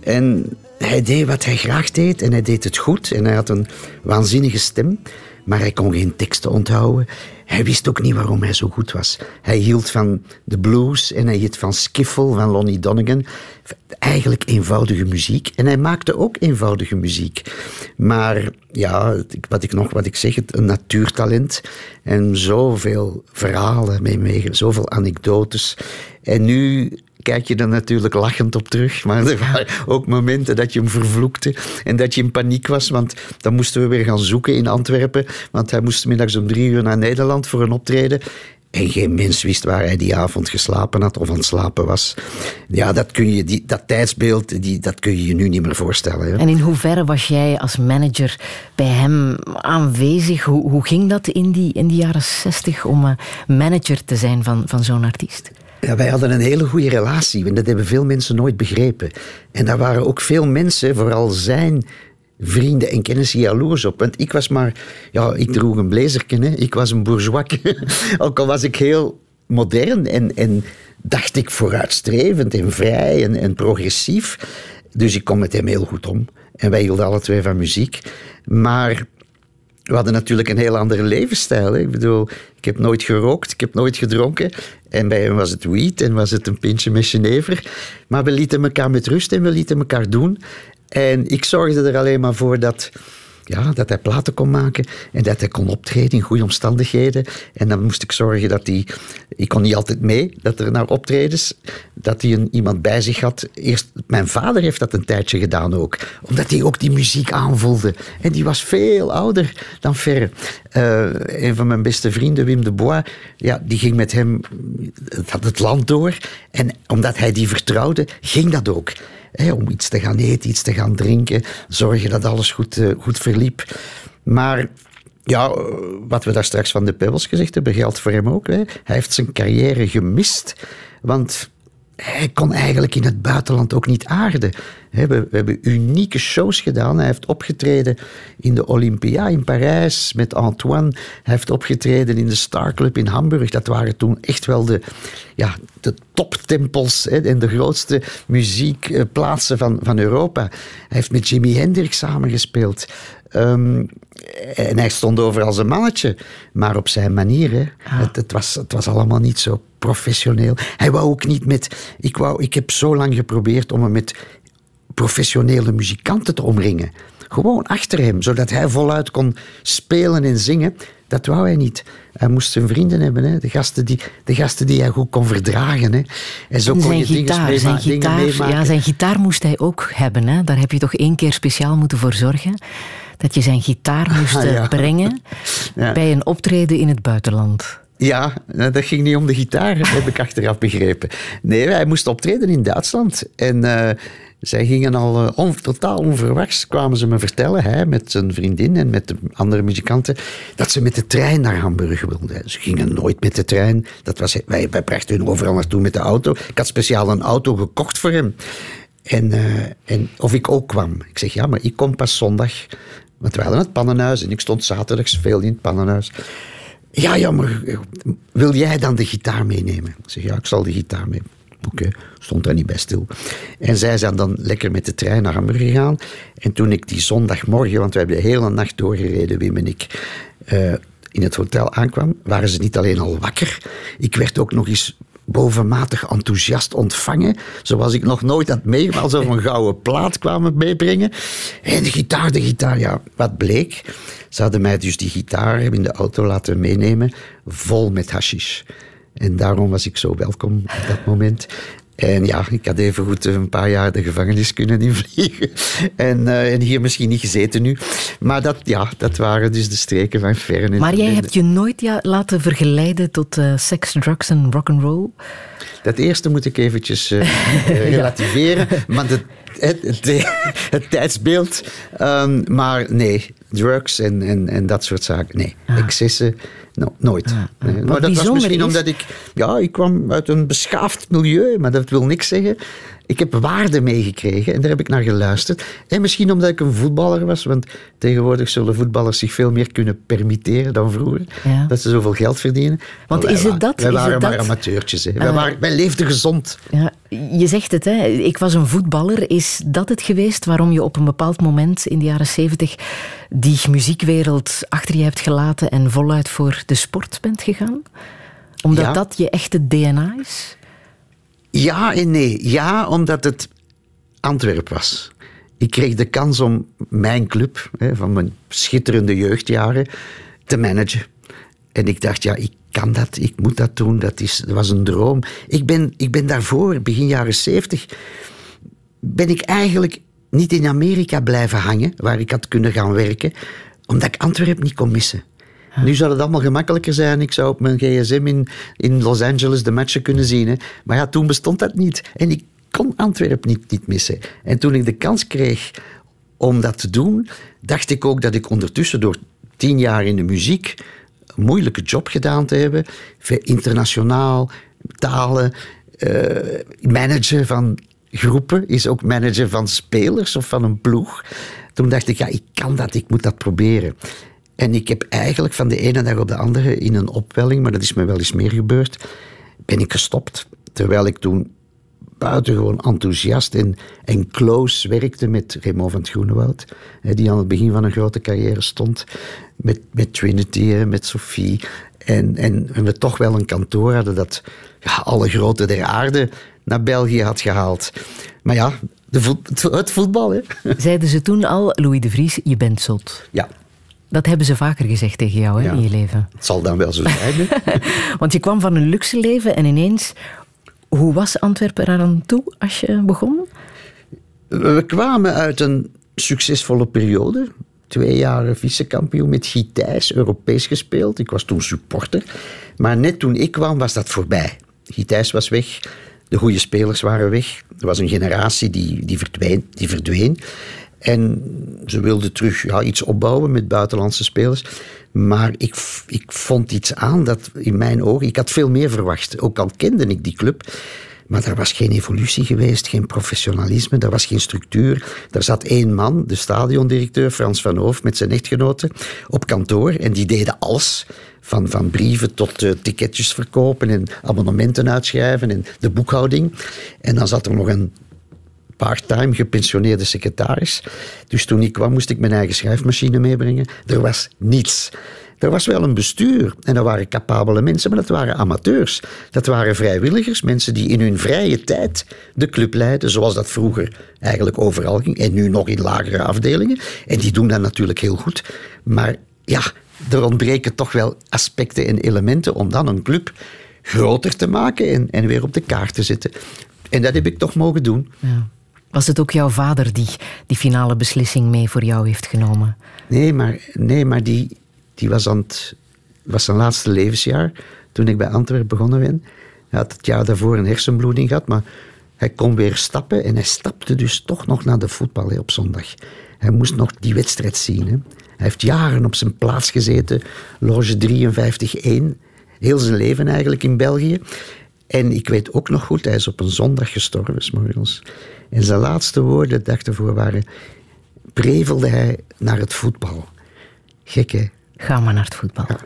En hij deed wat hij graag deed en hij deed het goed. En hij had een waanzinnige stem, maar hij kon geen teksten onthouden. Hij wist ook niet waarom hij zo goed was. Hij hield van de blues en hij hield van skiffle, van Lonnie Donegan. Eigenlijk eenvoudige muziek. En hij maakte ook eenvoudige muziek. Maar ja, wat ik nog, wat ik zeg, een natuurtalent. En zoveel verhalen mee meege, zoveel anekdotes. En nu kijk je er natuurlijk lachend op terug. Maar er waren ook momenten dat je hem vervloekte en dat je in paniek was. Want dan moesten we weer gaan zoeken in Antwerpen. Want hij moest middags om drie uur naar Nederland voor een optreden. En geen mens wist waar hij die avond geslapen had of aan het slapen was. Ja, dat, kun je, die, dat tijdsbeeld, die, dat kun je je nu niet meer voorstellen. Hè? En in hoeverre was jij als manager bij hem aanwezig? Hoe, hoe ging dat in die, in die jaren zestig om eh, manager te zijn van, van zo'n artiest? Ja, wij hadden een hele goede relatie. En dat hebben veel mensen nooit begrepen. En daar waren ook veel mensen, vooral zijn vrienden en kennissen, jaloers op. Want ik was maar... Ja, ik droeg een blazerken, hè. Ik was een bourgeois. ook al was ik heel modern en, en dacht ik vooruitstrevend en vrij en, en progressief. Dus ik kon met hem heel goed om. En wij hielden alle twee van muziek. Maar we hadden natuurlijk een heel andere levensstijl. Hè. Ik bedoel, ik heb nooit gerookt, ik heb nooit gedronken. En bij hem was het weed en was het een pintje met Genever. Maar we lieten elkaar met rust en we lieten elkaar doen. En ik zorgde er alleen maar voor dat, ja, dat hij platen kon maken en dat hij kon optreden in goede omstandigheden. En dan moest ik zorgen dat hij... Ik kon niet altijd mee, dat er naar optredens... Dat hij een, iemand bij zich had. Eerst, mijn vader heeft dat een tijdje gedaan ook. Omdat hij ook die muziek aanvoelde. En die was veel ouder dan Ferre. Eh, een van mijn beste vrienden, Wim de Bois... Ja, die ging met hem het, land door. En omdat hij die vertrouwde, ging dat ook. Om iets te gaan eten, iets te gaan drinken. Zorgen dat alles goed, eh, goed verliep. Maar ja, eh, wat we daar straks van de Pebbles gezegd hebben, geldt voor hem ook. Hè. Hij heeft zijn carrière gemist. Want hij kon eigenlijk in het buitenland ook niet aarden. We, we hebben unieke shows gedaan. Hij heeft opgetreden in de Olympia in Parijs met Antoine. Hij heeft opgetreden in de Star Club in Hamburg. Dat waren toen echt wel de, ja, de toptempels hè, en de grootste muziekplaatsen van, van Europa. Hij heeft met Jimi Hendrix samengespeeld. Ehm, en hij stond over als een mannetje, maar op zijn manier. Hè. Het, het, was, het was allemaal niet zo professioneel. Hij wou ook niet met. Ik, wou, ik heb zo lang geprobeerd om hem met professionele muzikanten te omringen. Gewoon achter hem, zodat hij voluit kon spelen en zingen. Dat wou hij niet. Hij moest zijn vrienden hebben, hè. De, gasten die, de gasten die hij goed kon verdragen. Hè. En zo kon zijn je dingen, gitaar, meema- zijn, dingen gitaar, ja, zijn gitaar moest hij ook hebben. Hè? Daar heb je toch één keer speciaal moeten voor zorgen. Dat je zijn gitaar moest Ah, eh, ja. brengen Ja. bij een optreden in het buitenland. Ja, nou, dat ging niet om de gitaar, heb ik achteraf begrepen. Nee, hij moest optreden in Duitsland. En eh, zij gingen al eh, totaal onverwachts, kwamen ze me vertellen, hij met zijn vriendin en met de andere muzikanten, dat ze met de trein naar Hamburg wilden. Ze gingen nooit met de trein. Dat was, wij, brachten hun overal naartoe met de auto. Ik had speciaal een auto gekocht voor hem. En, eh, en of ik ook kwam. Ik zeg, ja, maar ik kom pas zondag. Want we hadden het pannenhuis en ik stond zaterdags veel in het pannenhuis. Ja, ja, maar eh, wil jij dan de gitaar meenemen? Ik zeg, ja, ik zal de gitaar meenemen. Stond daar niet bij stil. En zij zijn dan lekker met de trein naar Hamburg gegaan. En toen ik die zondagmorgen, want we hebben de hele nacht doorgereden, Wim en ik, eh, in het hotel aankwam, waren ze niet alleen al wakker. Ik werd ook nog eens bovenmatig enthousiast ontvangen. Zoals ik nog nooit had meegemaakt. Alsof een gouden plaat kwamen meebrengen. En de gitaar, de gitaar, ja, wat bleek. Ze hadden mij dus die gitaar in de auto laten meenemen, vol met hashish. En daarom was ik zo welkom op dat moment. En ja, ik had even goed een paar jaar de gevangenis kunnen invliegen. En, eh, en hier misschien niet gezeten nu. Maar dat, ja, dat waren dus de streken van Fern. Maar jij hebt je nooit ja, laten vergeleiden tot uh, seks, drugs en rock'n'roll? Dat eerste moet ik eventjes uh, relativeren. De, het, het, het, tijdsbeeld. Um, maar nee, drugs en, en, en dat soort zaken. Nee, ah. excessen. No, nooit. Ah, nee. Maar dat was misschien is... omdat ik... Ja, ik kwam uit een beschaafd milieu, maar dat wil niks zeggen. Ik heb waarden meegekregen en daar heb ik naar geluisterd. En misschien omdat ik een voetballer was, want tegenwoordig zullen voetballers zich veel meer kunnen permitteren dan vroeger. Ja. Dat ze zoveel geld verdienen. Want wij is het dat? Wij is waren het maar dat? amateurtjes. Hè. Wij, waren, wij leefden gezond. Ja, je zegt het, hè? ik was een voetballer. Is dat het geweest waarom je op een bepaald moment in de jaren zeventig die muziekwereld achter je hebt gelaten en voluit voor de sport bent gegaan? Omdat Ja. dat je echte DNA is? Ja en nee. Ja, omdat het Antwerp was. Ik kreeg de kans om mijn club, hè, van mijn schitterende jeugdjaren, te managen. En ik dacht, ja, ik kan dat, ik moet dat doen, dat, is, dat was een droom. Ik ben, ik ben daarvoor, begin jaren zeventig, ben ik eigenlijk niet in Amerika blijven hangen, waar ik had kunnen gaan werken, omdat ik Antwerpen niet kon missen. Nu zou het allemaal gemakkelijker zijn. Ik zou op mijn gsm in, in Los Angeles de matchen kunnen zien. Hè. Maar ja, toen bestond dat niet. En ik kon Antwerpen niet, niet missen. En toen ik de kans kreeg om dat te doen, dacht ik ook dat ik ondertussen door tien jaar in de muziek een moeilijke job gedaan te hebben. Internationaal, talen, eh, managen van groepen, is ook manager van spelers of van een ploeg. Toen dacht ik, ja, ik kan dat, ik moet dat proberen. En ik heb eigenlijk van de ene dag op de andere in een opwelling, maar dat is me wel eens meer gebeurd, ben ik gestopt. Terwijl ik toen buitengewoon enthousiast en, en close werkte met Raymond van het Groenewoud, hè, die aan het begin van een grote carrière stond, met, met Trinity, met Sophie. En, en, en we toch wel een kantoor hadden dat ja, alle grote der aarde naar België had gehaald. Maar ja, de voet, het voetbal, hè. Zeiden ze toen al, Louis de Vries, je bent zot. Ja, Dat hebben ze vaker gezegd tegen jou hè, Ja. in je leven. het zal dan wel zo zijn. Want je kwam van een luxe leven en ineens... Hoe was Antwerpen eraan toe als je begon? We kwamen uit een succesvolle periode. Twee jaar vicekampioen met Gitijs, Europees gespeeld. Ik was toen supporter. Maar net toen ik kwam, was dat voorbij. Gitijs was weg, de goede spelers waren weg. Er was een generatie die, die, verdween, die verdween. En ze wilden terug ja, iets opbouwen met buitenlandse spelers. Maar ik, ik vond iets aan dat in mijn ogen... Ik had veel meer verwacht, ook al kende ik die club. Maar er was geen evolutie geweest, geen professionalisme, er was geen structuur. Er zat één man, de stadiondirecteur Frans van Hoof, met zijn echtgenote op kantoor. En die deden alles. Van, van brieven tot eh, ticketjes verkopen en abonnementen uitschrijven en de boekhouding. En dan zat er nog een part-time gepensioneerde secretaris. Dus toen ik kwam, moest ik mijn eigen schrijfmachine meebrengen. Er was niets. Er was wel een bestuur en er waren capabele mensen, maar dat waren amateurs. Dat waren vrijwilligers, mensen die in hun vrije tijd de club leiden, zoals dat vroeger eigenlijk overal ging en nu nog in lagere afdelingen. En die doen dat natuurlijk heel goed. Maar ja, er ontbreken toch wel aspecten en elementen om dan een club groter te maken en, en weer op de kaart te zetten. En dat heb ik toch mogen doen. Ja. Was het ook jouw vader die die finale beslissing mee voor jou heeft genomen? Nee, maar, nee, maar die, die was aan het was zijn laatste levensjaar toen ik bij Antwerpen begonnen ben. Hij had het jaar daarvoor een hersenbloeding gehad, maar hij kon weer stappen en hij stapte dus toch nog naar de voetbal op zondag. Hij moest nog die wedstrijd zien. Hè. Hij heeft jaren op zijn plaats gezeten, loge 53-1, heel zijn leven eigenlijk in België. En ik weet ook nog goed, hij is op een zondag gestorven, 's morgens. En zijn laatste woorden, de dag ervoor, waren... prevelde hij naar het voetbal. Gek, hè? Ga maar naar het voetbal. Ja.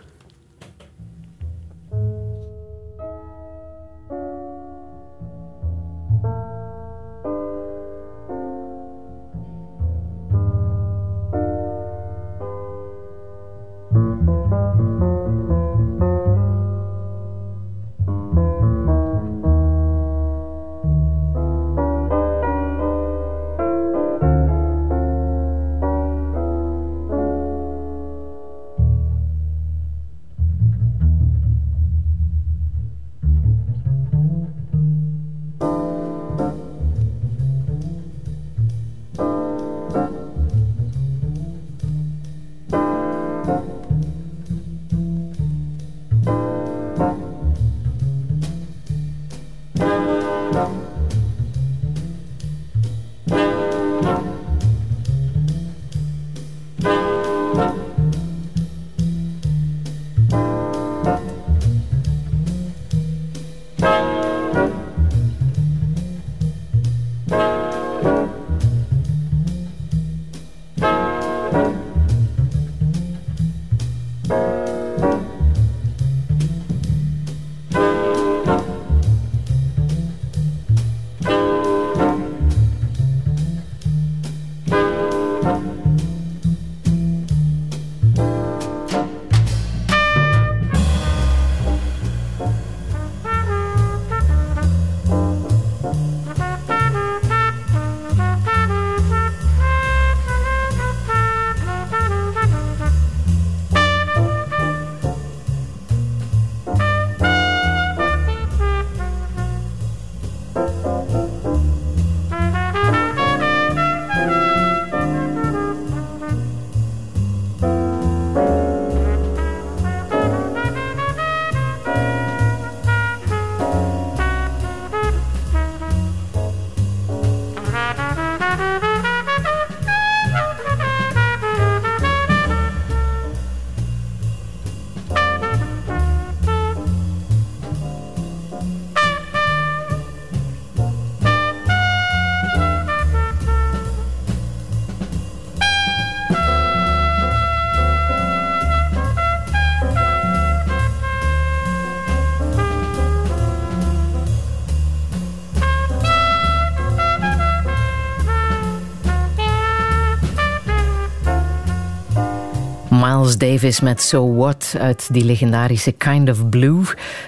Miles Davis met So What uit die legendarische Kind of Blue.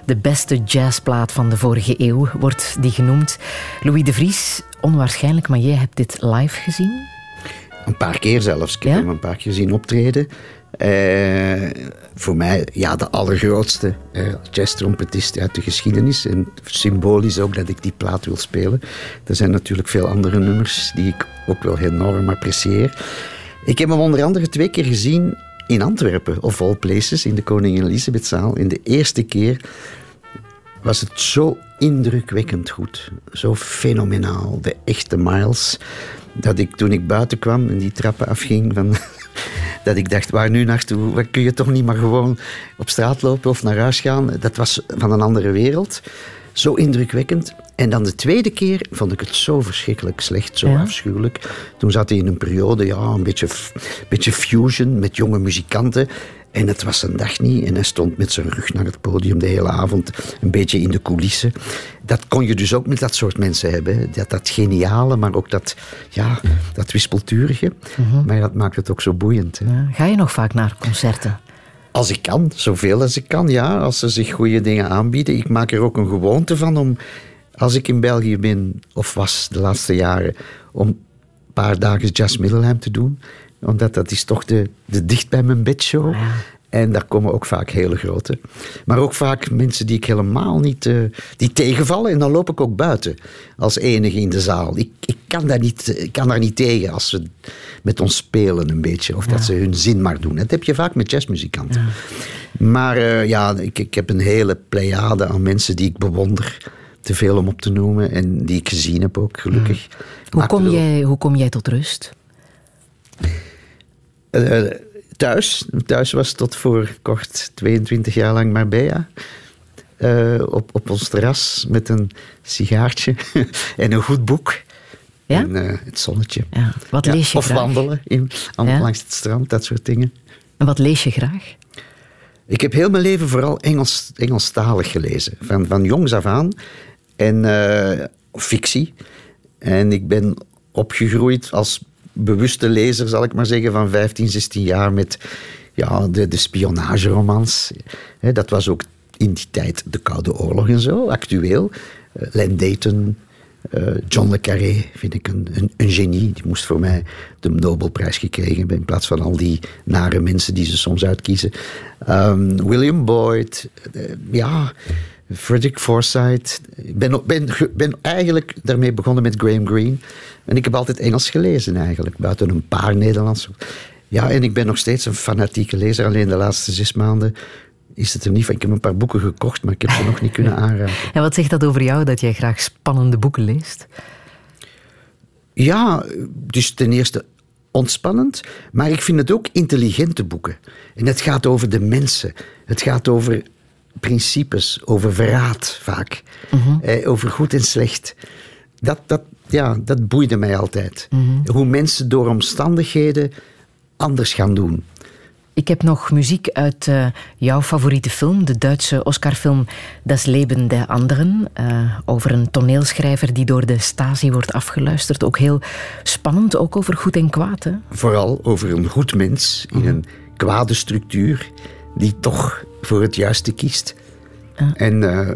De beste jazzplaat van de vorige eeuw wordt die genoemd. Louis de Vries, onwaarschijnlijk, maar jij hebt dit live gezien? Een paar keer zelfs. Ik heb Ja? hem een paar keer zien optreden. Eh, voor mij ja, de allergrootste eh, jazztrompetist uit de geschiedenis. En symbolisch ook dat ik die plaat wil spelen. Er zijn natuurlijk veel andere nummers die ik ook wel enorm apprecieer. Ik heb hem onder andere twee keer gezien in Antwerpen, of all places, in de Koningin Elisabethzaal. In de eerste keer was het zo indrukwekkend goed. Zo fenomenaal. De echte Miles. Dat ik toen ik buiten kwam en die trappen afging, dat ik dacht, waar nu naartoe? Waar kun je toch niet maar gewoon op straat lopen of naar huis gaan? Dat was van een andere wereld. Zo indrukwekkend. En dan de tweede keer vond ik het zo verschrikkelijk slecht, zo Ja? afschuwelijk. Toen zat hij in een periode, ja, een beetje, beetje fusion met jonge muzikanten. En het was een dag niet. En hij stond met zijn rug naar het podium de hele avond, een beetje in de coulissen. Dat kon je dus ook met dat soort mensen hebben. Dat, dat geniale, maar ook dat, ja, dat wispelturige. Maar dat maakt het ook zo boeiend. Ja, Ga je nog vaak naar concerten? Als ik kan, zoveel als ik kan, ja. Als ze zich goede dingen aanbieden. Ik maak er ook een gewoonte van om, als ik in België ben, of was de laatste jaren, om een paar dagen Jazz Middelheim te doen. Omdat dat is toch de, dicht bij mijn bedshow. En daar komen ook vaak hele grote. Maar ook vaak mensen die ik helemaal niet... eh, die tegenvallen. En dan loop ik ook buiten. Als enige in de zaal. Ik, ik, kan, daar niet, ik kan daar niet tegen als ze met ons spelen een beetje. Of dat ze hun zin maar doen. Dat heb je vaak met jazzmuzikanten. Maar eh, ja, ik, ik heb een hele pleiade aan mensen die ik bewonder. Te veel om op te noemen. En die ik gezien heb ook, gelukkig. Hoe kom, jij, hoe kom jij tot rust? Eh, thuis. Thuis was tot voor kort 22 jaar lang Marbella. Eh, op, op ons terras met een sigaartje en een goed boek. Ja? En eh, het zonnetje. Ja. Wat Ja, lees je of graag? wandelen in, langs het strand, dat soort dingen. En wat lees je graag? Ik heb heel mijn leven vooral Engels, Engelstalig gelezen. Van, van jongs af aan. En eh, fictie. En ik ben opgegroeid als bewuste lezer, zal ik maar zeggen, van 15, 16 jaar met ja, de, de spionageromans. Dat was ook in die tijd de Koude Oorlog en zo, actueel. Eh, Len Dayton, eh, John le Carré vind ik een, een, een genie. Die moest voor mij de Nobelprijs gekregen hebben in plaats van al die nare mensen die ze soms uitkiezen. Ehm, William Boyd, eh, ja, Frederick Forsyth. Ik ben, ben, ben eigenlijk daarmee begonnen met Graham Greene. En ik heb altijd Engels gelezen eigenlijk, buiten een paar Nederlands. Ja, en ik ben nog steeds een fanatieke lezer. Alleen de laatste zes maanden is het er niet van. Ik heb een paar boeken gekocht, maar ik heb ze nog niet kunnen aanraken. En wat zegt dat over jou, dat jij graag spannende boeken leest? Ja, dus ten eerste ontspannend, maar ik vind het ook intelligente boeken. En het gaat over de mensen. Het gaat over principes, over verraad vaak. eh, over goed en slecht. Dat, dat, ja, dat boeide mij altijd. Hoe mensen door omstandigheden anders gaan doen. Ik heb nog muziek uit eh, jouw favoriete film, de Duitse Oscarfilm Das Leben der Anderen. eh, over een toneelschrijver die door de Stasi wordt afgeluisterd. Ook heel spannend, ook over goed en kwaad. Hè? Vooral over een goed mens in een kwade structuur die toch voor het juiste kiest. En eh,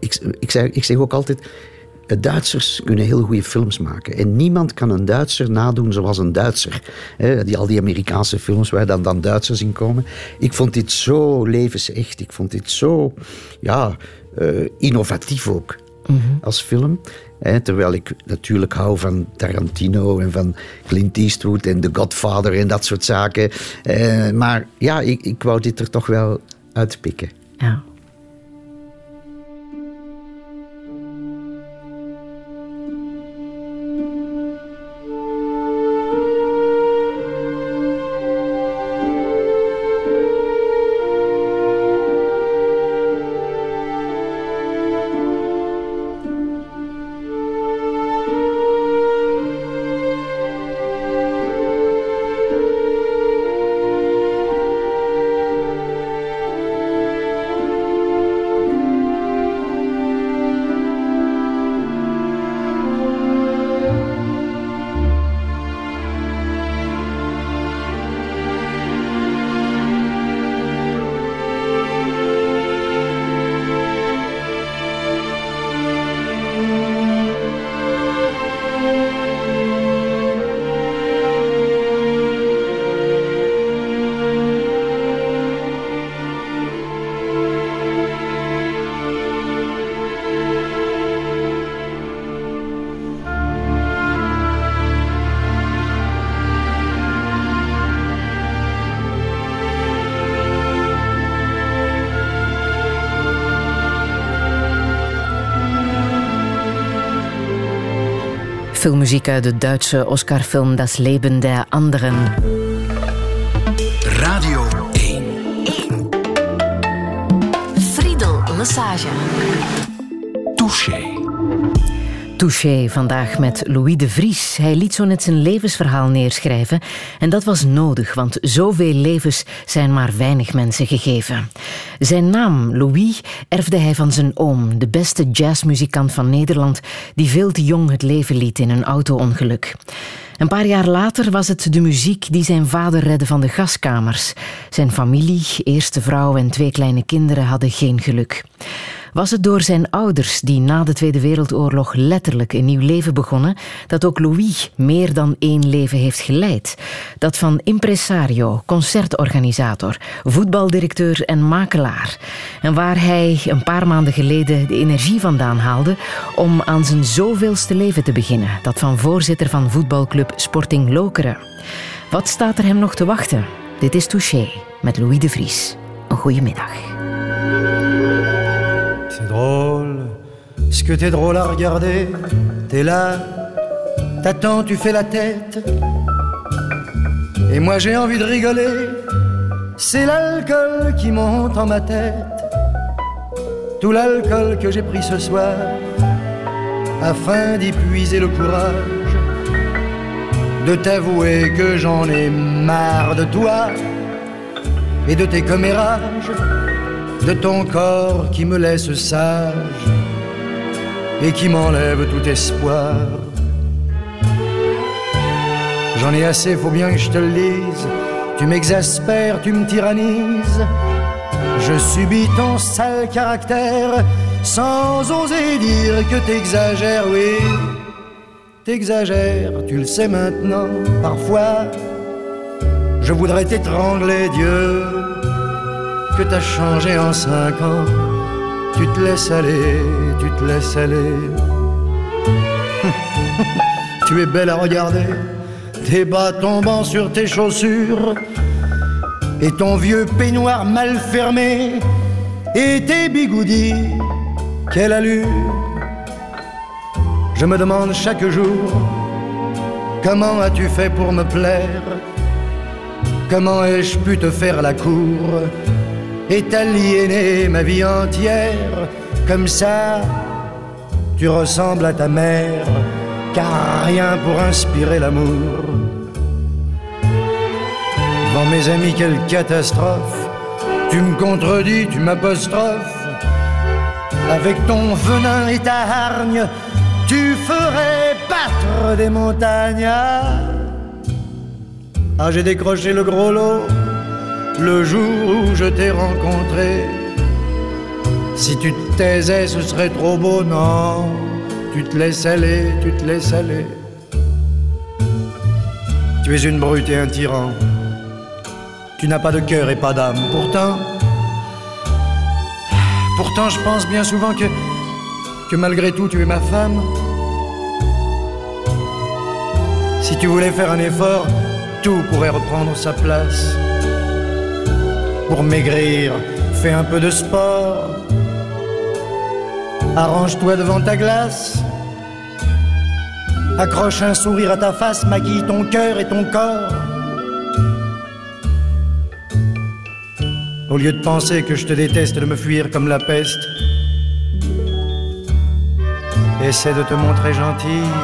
ik, ik, zeg, ik zeg ook altijd, eh, Duitsers kunnen heel goede films maken. En niemand kan een Duitser nadoen zoals een Duitser. Die, al die Amerikaanse films waar dan, dan Duitsers in komen. Ik vond dit zo levensecht. Ik vond dit zo ja, eh, innovatief ook als film. Terwijl ik natuurlijk hou van Tarantino en van Clint Eastwood en The Godfather en dat soort zaken. Maar ja, ik, ik wou dit er toch wel uitpikken. Ja. Filmmuziek uit de Duitse Oscarfilm Das Leben der Anderen. Radio 1. Friedel Lassage. Touché. Touché vandaag met Louis de Vries. Hij liet zo net zijn levensverhaal neerschrijven. En dat was nodig, want zoveel levens zijn maar weinig mensen gegeven. Zijn naam, Louis, erfde hij van zijn oom, de beste jazzmuzikant van Nederland, die veel te jong het leven liet in een auto-ongeluk. Een paar jaar later was het de muziek die zijn vader redde van de gaskamers. Zijn familie, eerste vrouw en twee kleine kinderen hadden geen geluk. Was het door zijn ouders, die na de Tweede Wereldoorlog letterlijk een nieuw leven begonnen, dat ook Louis meer dan één leven heeft geleid? Dat van impresario, concertorganisator, voetbaldirecteur en makelaar. En waar hij een paar maanden geleden de energie vandaan haalde om aan zijn zoveelste leven te beginnen, dat van voorzitter van voetbalclub Sporting Lokeren. Wat staat er hem nog te wachten? Dit is Touché met Louis de Vries. Een goede middag. C'est drôle, ce que t'es drôle à regarder. T'es là, t'attends, tu fais la tête. Et moi j'ai envie de rigoler. C'est l'alcool qui monte en ma tête. Tout l'alcool que j'ai pris ce soir, afin d'y puiser le courage de t'avouer que j'en ai marre de toi et de tes commérages de ton corps qui me laisse sage et qui m'enlève tout espoir. J'en ai assez, faut bien que je te le dise. Tu m'exaspères, tu me tyrannises. Je subis ton sale caractère sans oser dire que t'exagères, oui. T'exagères, tu le sais maintenant, parfois. Je voudrais t'étrangler, Dieu que t'as changé en cinq ans. Tu te laisses aller, tu te laisses aller. tu es belle à regarder, tes bas tombant sur tes chaussures, et ton vieux peignoir mal fermé, et tes bigoudis, quelle allure. Je me demande chaque jour, comment as-tu fait pour me plaire? Comment ai-je pu te faire la cour? Et t'aliéner ma vie entière. Comme ça, tu ressembles à ta mère, car rien pour inspirer l'amour. Devant mes amis, quelle catastrophe. Tu me contredis, tu m'apostrophes. Avec ton venin et ta hargne, tu ferais battre des montagnes. Ah, j'ai décroché le gros lot le jour où je t'ai rencontré. Si tu te taisais, ce serait trop beau, non? Tu te laisses aller, tu te laisses aller. Tu es une brute et un tyran. Tu n'as pas de cœur et pas d'âme. Pourtant, pourtant, je pense bien souvent que, que malgré tout, tu es ma femme. Si tu voulais faire un effort, tout pourrait reprendre sa place pour maigrir, fais un peu de sport. Arrange-toi devant ta glace. Accroche un sourire à ta face, maquille ton cœur et ton corps. Au lieu de penser que je te déteste, de me fuir comme la peste, essaie de te montrer gentille.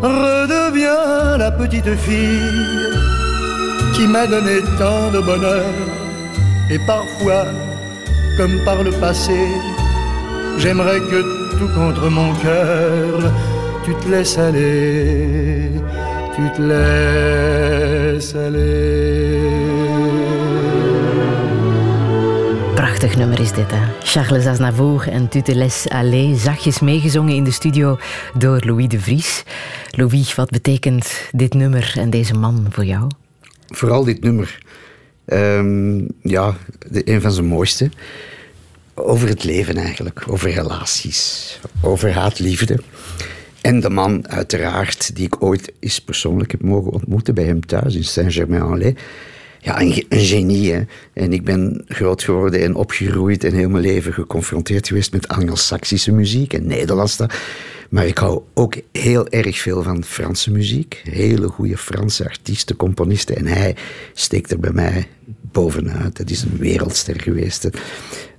Redeviens la petite fille qui m'a donné tant de bonheur. Et parfois, comme par le passé, j'aimerais que tout contre mon cœur, tu te laisses aller, tu te laisses aller. Prachtig nummer is dit, hè? Charles Aznavour en Tu te laisses aller, zachtjes meegezongen in de studio door Louis de Vries. Louis, wat betekent dit nummer en deze man voor jou? Vooral dit nummer. Ehm, ja, een van zijn mooiste. Over het leven eigenlijk. Over relaties. Over haat-liefde. En de man, uiteraard, die ik ooit eens persoonlijk heb mogen ontmoeten bij hem thuis in Saint-Germain-en-Laye. Ja, een, een genie. En ik ben groot geworden en opgegroeid en heel mijn leven geconfronteerd geweest met Anglo-Saxische muziek en Nederlandse. Maar ik hou ook heel erg veel van Franse muziek. Hele goede Franse artiesten, componisten. En hij steekt er bij mij bovenuit. Dat is een wereldster geweest.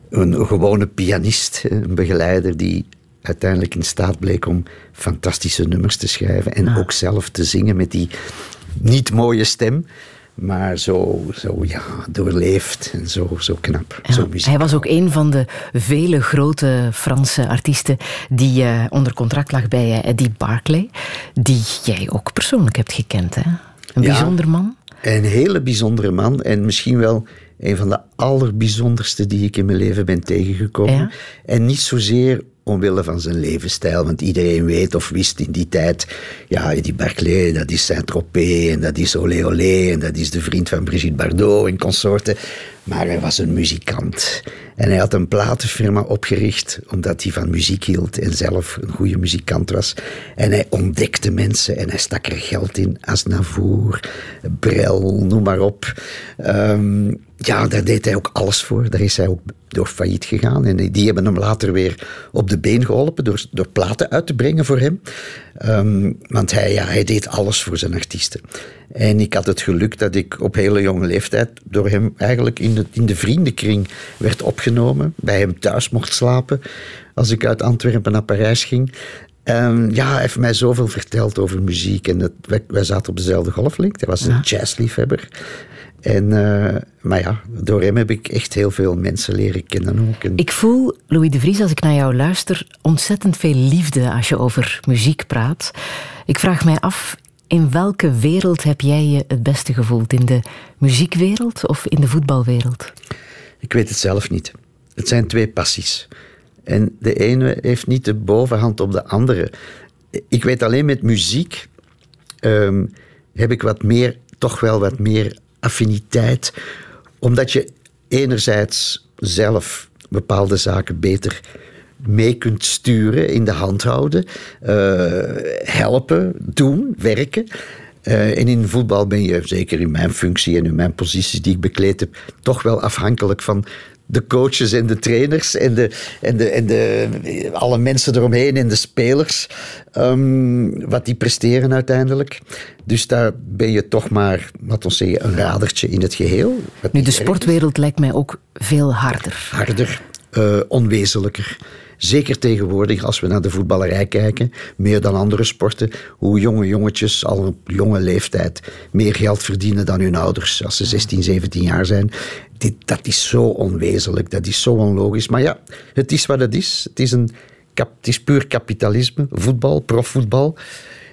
Een gewone pianist, een begeleider die uiteindelijk in staat bleek om fantastische nummers te schrijven. En ook zelf te zingen met die niet mooie stem. Maar zo, zo ja, doorleefd en zo, zo knap. Ja, zo hij was ook een van de vele grote Franse artiesten die eh, onder contract lag bij eh, Eddie Barclay, die jij ook persoonlijk hebt gekend. Hè? Een Ja. bijzonder man. Een hele bijzondere man en misschien wel een van de allerbijzonderste die ik in mijn leven ben tegengekomen. Ja? En niet zozeer omwille van zijn levensstijl, want iedereen weet of wist in die tijd, ja, Eddie Barclay, dat is Saint-Tropez en dat is Olé Olé en dat is de vriend van Brigitte Bardot en consorten. Maar hij was een muzikant. En hij had een platenfirma opgericht omdat hij van muziek hield en zelf een goede muzikant was. En hij ontdekte mensen en hij stak er geld in. Asnavour, Brel, noem maar op. Ehm, ja, daar deed hij ook alles voor. Daar is hij ook door failliet gegaan. En die hebben hem later weer op de been geholpen door, door platen uit te brengen voor hem. Ehm, want hij, ja, hij deed alles voor zijn artiesten. En ik had het geluk dat ik op hele jonge leeftijd door hem eigenlijk in de, in de vriendenkring werd opgenomen. Bij hem thuis mocht slapen als ik uit Antwerpen naar Parijs ging. Ehm, ja, hij heeft mij zoveel verteld over muziek. En dat, wij, wij zaten op dezelfde golflengte. Hij was een jazzliefhebber. En, eh, maar ja, door hem heb ik echt heel veel mensen leren kennen ook. En Ik voel, Louis de Vries, als ik naar jou luister, ontzettend veel liefde als je over muziek praat. Ik vraag mij af, in welke wereld heb jij je het beste gevoeld? In de muziekwereld of in de voetbalwereld? Ik weet het zelf niet. Het zijn twee passies. En de ene heeft niet de bovenhand op de andere. Ik weet alleen met muziek ehm, heb ik wat meer, toch wel wat meer affiniteit. Omdat je enerzijds zelf bepaalde zaken beter mee kunt sturen, in de hand houden, eh, helpen, doen, werken. Eh, en in voetbal ben je, zeker in mijn functie en in mijn posities die ik bekleed heb, toch wel afhankelijk van de coaches en de trainers en, de, en, de, en de, alle mensen eromheen en de spelers. ehm, wat die presteren uiteindelijk. Dus daar ben je toch maar, laten we zeggen, een radertje in het geheel. Wat Nu, de sportwereld lijkt mij ook veel harder. harder, eh, onwezenlijker. Zeker tegenwoordig, als we naar de voetballerij kijken, meer dan andere sporten, hoe jonge jongetjes al op jonge leeftijd meer geld verdienen dan hun ouders als ze 16, 17 jaar zijn. Dit, dat is zo onwezenlijk, dat is zo onlogisch. Maar ja, het is wat het is. Het is, een, het is puur kapitalisme, voetbal, profvoetbal.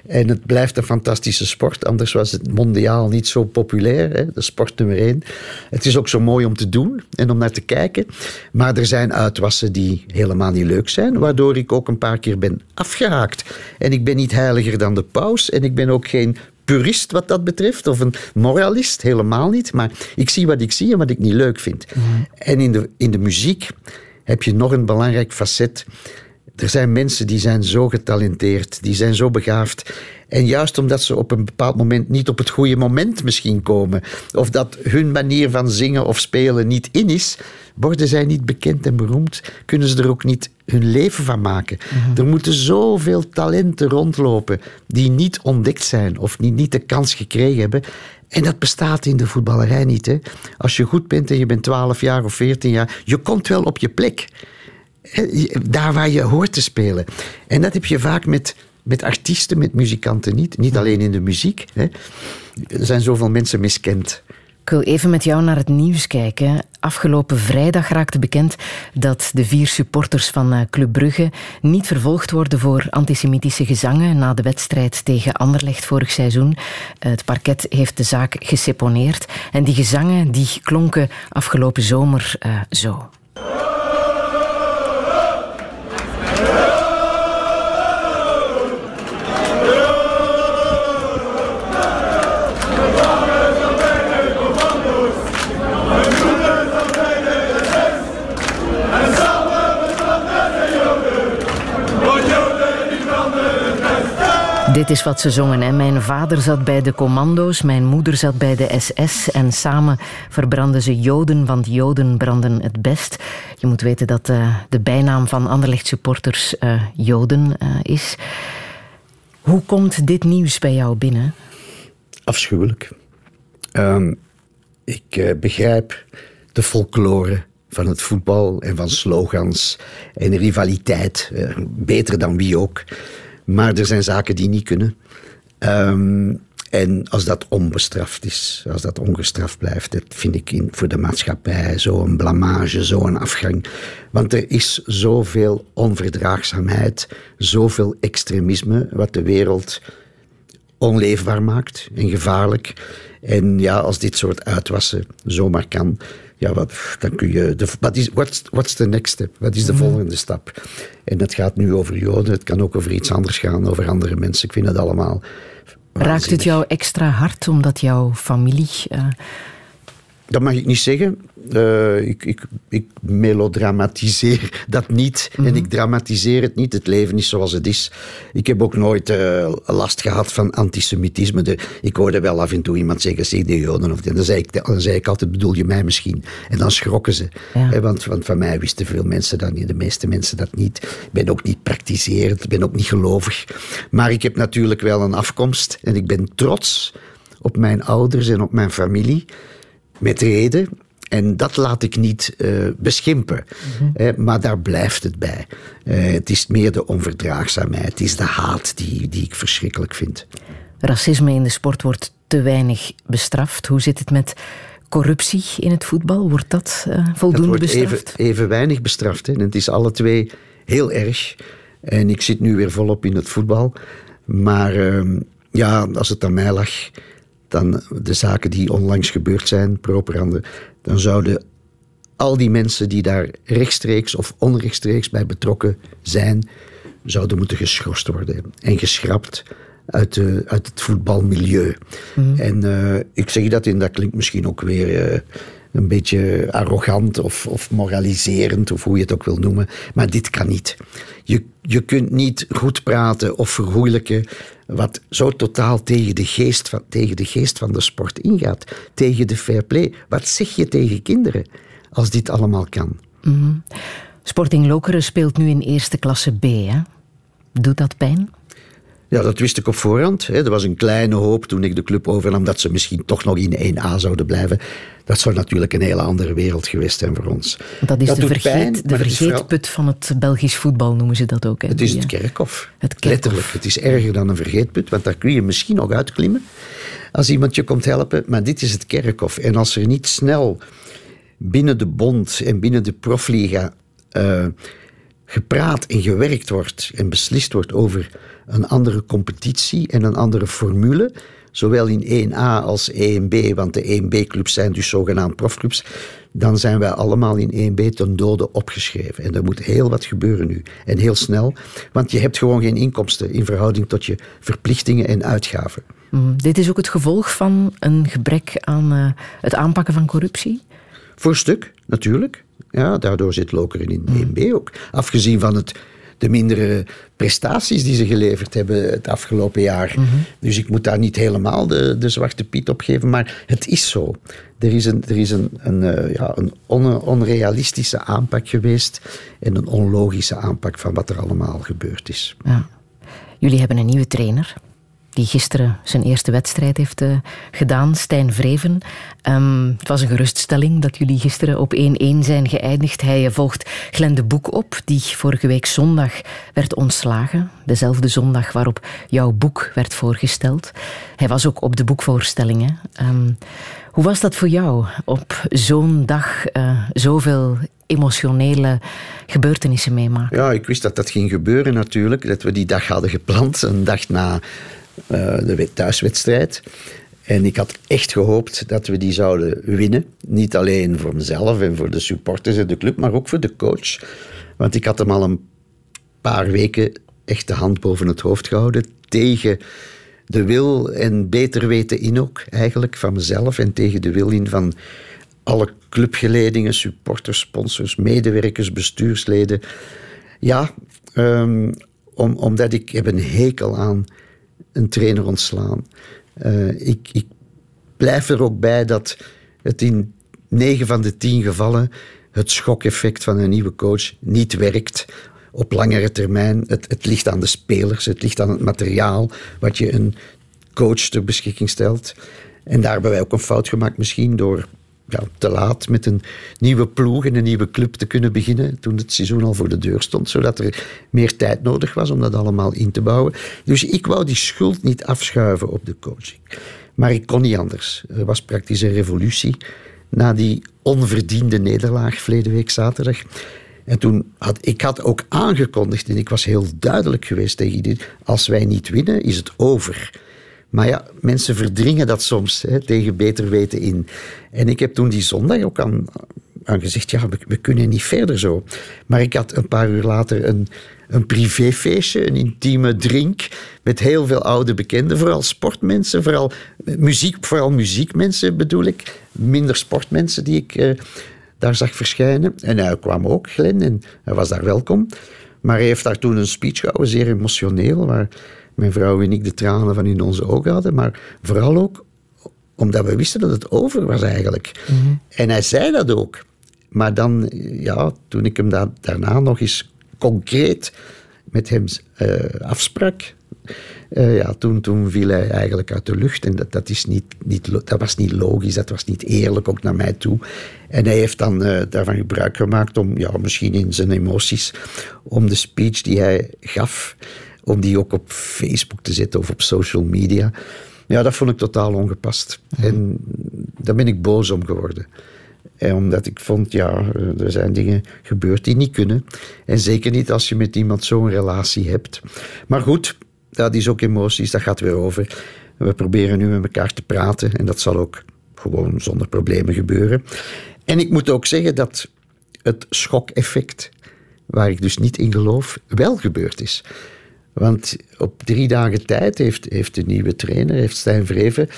En het blijft een fantastische sport, anders was het mondiaal niet zo populair. Hè? De sport nummer één. Het is ook zo mooi om te doen en om naar te kijken. Maar er zijn uitwassen die helemaal niet leuk zijn, waardoor ik ook een paar keer ben afgehaakt. En ik ben niet heiliger dan de paus en ik ben ook geen purist wat dat betreft, of een moralist, helemaal niet. Maar ik zie wat ik zie en wat ik niet leuk vind. En in de, in de muziek heb je nog een belangrijk facet. Er zijn mensen die zijn zo getalenteerd, die zijn zo begaafd. En juist omdat ze op een bepaald moment niet op het goede moment misschien komen, of dat hun manier van zingen of spelen niet in is, worden zij niet bekend en beroemd, kunnen ze er ook niet hun leven van maken. Er moeten zoveel talenten rondlopen die niet ontdekt zijn of die niet de kans gekregen hebben. En dat bestaat in de voetballerij niet. Hè? Als je goed bent en je bent 12 jaar of 14 jaar, je komt wel op je plek. Eh, Daar waar je hoort te spelen. En dat heb je vaak met, met artiesten, met muzikanten niet. Niet alleen in de muziek. Hè. Er zijn zoveel mensen miskend. Ik wil even met jou naar het nieuws kijken. Afgelopen vrijdag raakte bekend dat de vier supporters van eh, Club Brugge niet vervolgd worden voor antisemitische gezangen na de wedstrijd tegen Anderlecht vorig seizoen. Het parket heeft de zaak geseponeerd en die gezangen die klonken afgelopen zomer eh, zo. Dit is wat ze zongen. Hè. Mijn vader zat bij de commando's, mijn moeder zat bij de SS en samen verbrandden ze Joden, want Joden branden het best. Je moet weten dat eh, de bijnaam van Anderlecht supporters eh, Joden eh, is. Hoe komt dit nieuws bij jou binnen? Afschuwelijk. Ehm, ik begrijp de folklore van het voetbal en van slogans en rivaliteit. beter dan wie ook. Maar er zijn zaken die niet kunnen. Ehm, en als dat onbestraft is, als dat ongestraft blijft, dat vind ik in, voor de maatschappij zo'n blamage, zo'n afgang. Want er is zoveel onverdraagzaamheid, zoveel extremisme, wat de wereld onleefbaar maakt en gevaarlijk. En ja, als dit soort uitwassen zomaar kan, ja, wat, dan kun je. De, wat is, what's, what's the next step? Wat is de volgende stap? En dat gaat nu over Joden, het kan ook over iets anders gaan, over andere mensen. Ik vind het allemaal. Raakt het jou extra hard omdat jouw familie. eh, Dat mag ik niet zeggen. Eh, ik, ik, ik melodramatiseer dat niet. En ik dramatiseer het niet. Het leven is zoals het is. Ik heb ook nooit eh, last gehad van antisemitisme. De, ik hoorde wel af en toe iemand zeggen, zeg de Joden. Of, dan, zei ik, dan zei ik altijd, bedoel je mij misschien? En dan schrokken ze. Ja. Hè, want, want van mij wisten veel mensen dat niet. De meeste mensen dat niet. Ik ben ook niet praktiserend. Ik ben ook niet gelovig. Maar ik heb natuurlijk wel een afkomst. En ik ben trots op mijn ouders en op mijn familie. Met reden. En dat laat ik niet eh, beschimpen. Eh, maar daar blijft het bij. Eh, het is meer de onverdraagzaamheid. Het is de haat die, die ik verschrikkelijk vind. racisme in de sport wordt te weinig bestraft. Hoe zit het met corruptie in het voetbal? Wordt dat eh, Dat voldoende wordt even, bestraft? even weinig bestraft. Hè. En het is alle twee heel erg. En ik zit nu weer volop in het voetbal. Maar ehm, ja, als het aan mij lag, dan de zaken die onlangs gebeurd zijn, properande, dan zouden al die mensen die daar rechtstreeks of onrechtstreeks bij betrokken zijn, zouden moeten geschorst worden en geschrapt uit, de, uit het voetbalmilieu. En eh, ik zeg dat en dat klinkt misschien ook weer eh, een beetje arrogant of, of moraliserend, of hoe je het ook wil noemen, maar dit kan niet. Je, je kunt niet goed praten of vergoeilijken wat zo totaal tegen de, geest van, tegen de geest van de sport ingaat, tegen de fair play. Wat zeg je tegen kinderen als dit allemaal kan? Sporting Lokeren speelt nu in eerste klasse B. Hè? Doet dat pijn? Ja, dat wist ik op voorhand. Er was een kleine hoop toen ik de club overnam dat ze misschien toch nog in 1A zouden blijven. Dat zou natuurlijk een hele andere wereld geweest zijn voor ons. Dat is de, vergeet, pijn, de vergeetput van het Belgisch voetbal, noemen ze dat ook. Hè? Het is het eh, kerkhof. Het kerkhof. Letterlijk. Het is erger dan een vergeetput, want daar kun je misschien nog uitklimmen als iemand je komt helpen. Maar dit is het kerkhof. En als er niet snel binnen de bond en binnen de profliga eh, gepraat en gewerkt wordt en beslist wordt over een andere competitie en een andere formule, zowel in 1A als 1B, want de 1B-clubs zijn dus zogenaamd profclubs, dan zijn wij allemaal in 1B ten dode opgeschreven. En er moet heel wat gebeuren nu. En heel snel, want je hebt gewoon geen inkomsten in verhouding tot je verplichtingen en uitgaven. mm, dit is ook het gevolg van een gebrek aan eh, het aanpakken van corruptie. Voor een stuk, natuurlijk. Ja, daardoor zit Lokeren in 1B ook. Afgezien van het, de mindere prestaties die ze geleverd hebben het afgelopen jaar. Dus ik moet daar niet helemaal de, de zwarte piet op geven, maar het is zo. Er is een, er is een, een, eh, ja, een on- onrealistische aanpak geweest en een onlogische aanpak van wat er allemaal gebeurd is. Ja. Jullie hebben een nieuwe trainer. Die gisteren zijn eerste wedstrijd heeft eh, gedaan, Stijn Vreven. Ehm, het was een geruststelling dat jullie gisteren op 1-1 zijn geëindigd. Hij eh, volgt Glenn de Boek op, die vorige week zondag werd ontslagen. Dezelfde zondag waarop jouw boek werd voorgesteld. Hij was ook op de boekvoorstelling. hè. Ehm, hoe was dat voor jou op zo'n dag eh, zoveel emotionele gebeurtenissen meemaken? Ja, ik wist dat dat ging gebeuren natuurlijk. Dat we die dag hadden gepland, een dag na de wed- thuiswedstrijd. En ik had echt gehoopt dat we die zouden winnen. Niet alleen voor mezelf en voor de supporters en de club, maar ook voor de coach. Want ik had hem al een paar weken echt de hand boven het hoofd gehouden tegen de wil en beter weten in ook eigenlijk van mezelf en tegen de wil in van alle clubgeledingen, supporters, sponsors, medewerkers, bestuursleden. Ja, ehm, om, omdat ik heb een hekel aan een trainer ontslaan. Eh, ik, ik blijf er ook bij dat het in 9 van de 10 gevallen het schokeffect van een nieuwe coach niet werkt op langere termijn. Het, het ligt aan de spelers, het ligt aan het materiaal wat je een coach ter beschikking stelt. En daar hebben wij ook een fout gemaakt, misschien door ja, te laat met een nieuwe ploeg en een nieuwe club te kunnen beginnen. Toen het seizoen al voor de deur stond, zodat er meer tijd nodig was om dat allemaal in te bouwen. Dus ik wou die schuld niet afschuiven op de coaching. Maar ik kon niet anders. Er was praktisch een revolutie na die onverdiende nederlaag verleden week zaterdag. En toen had ik had ook aangekondigd, en ik was heel duidelijk geweest tegen iedereen, als wij niet winnen, is het over. Maar ja, mensen verdringen dat soms hè, tegen beter weten in. En ik heb toen die zondag ook aan, gezegd, ja, we, we kunnen niet verder zo. Maar ik had een paar uur later een, een privéfeestje, een intieme drink met heel veel oude bekenden, vooral sportmensen, vooral muziek, vooral muziekmensen bedoel ik. Minder sportmensen die ik eh, daar zag verschijnen. En hij kwam ook, Glenn, en hij was daar welkom. Maar hij heeft daar toen een speech gehouden, zeer emotioneel, waar mijn vrouw en ik de tranen van in onze ogen hadden. Maar vooral ook omdat we wisten dat het over was eigenlijk. En hij zei dat ook. Maar dan, ja, toen ik hem da- daarna nog eens concreet met hem eh, afsprak, eh, ja, toen, toen viel hij eigenlijk uit de lucht. En dat, dat, is niet, niet, dat was niet logisch, dat was niet eerlijk, ook naar mij toe. En hij heeft dan eh, daarvan gebruik gemaakt om, ja, misschien in zijn emoties, om de speech die hij gaf, om die ook op Facebook te zetten of op social media. Ja, dat vond ik totaal ongepast. En daar ben ik boos om geworden. En omdat ik vond, ja, er zijn dingen gebeurd die niet kunnen. En zeker niet als je met iemand zo'n relatie hebt. Maar goed, dat is ook emoties, dat gaat weer over. We proberen nu met elkaar te praten en dat zal ook gewoon zonder problemen gebeuren. En ik moet ook zeggen dat het schokeffect, waar ik dus niet in geloof, wel gebeurd is. Want op drie dagen tijd heeft, heeft de nieuwe trainer, heeft Stijn Vreven,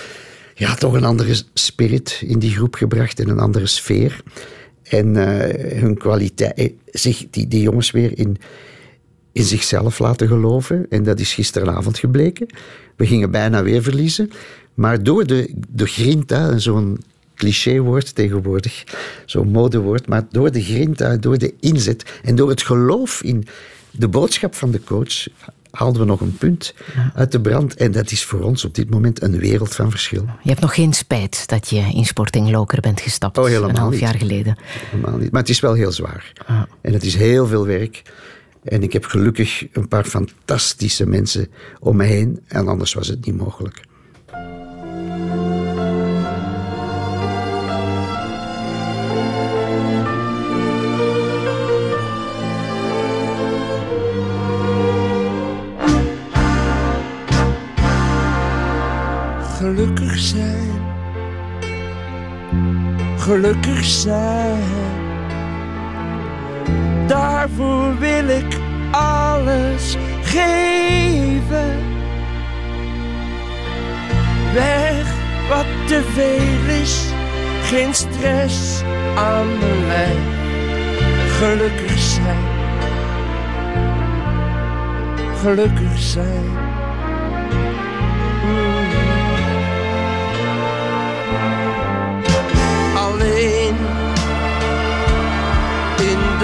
ja, toch een andere spirit in die groep gebracht en een andere sfeer. En eh, hun kwaliteit, eh, zich, die, die jongens weer in, in zichzelf laten geloven. En dat is gisteravond gebleken. We gingen bijna weer verliezen. Maar door de, de grinta, zo'n clichéwoord tegenwoordig, zo'n modewoord, maar door de grinta, door de inzet en door het geloof in de boodschap van de coach haalden we nog een punt uit de brand. En dat is voor ons op dit moment een wereld van verschil. Je hebt nog geen spijt dat je in Sporting Loker bent gestapt. Oh, een half niet. jaar geleden. Helemaal niet. Maar het is wel heel zwaar. Ah. En het is heel veel werk. En ik heb gelukkig een paar fantastische mensen om me heen. En anders was het niet mogelijk. Gelukkig zijn. Gelukkig zijn. Daarvoor wil ik alles geven. Weg wat te veel is. Geen stress aan lijf. Gelukkig zijn. Gelukkig zijn.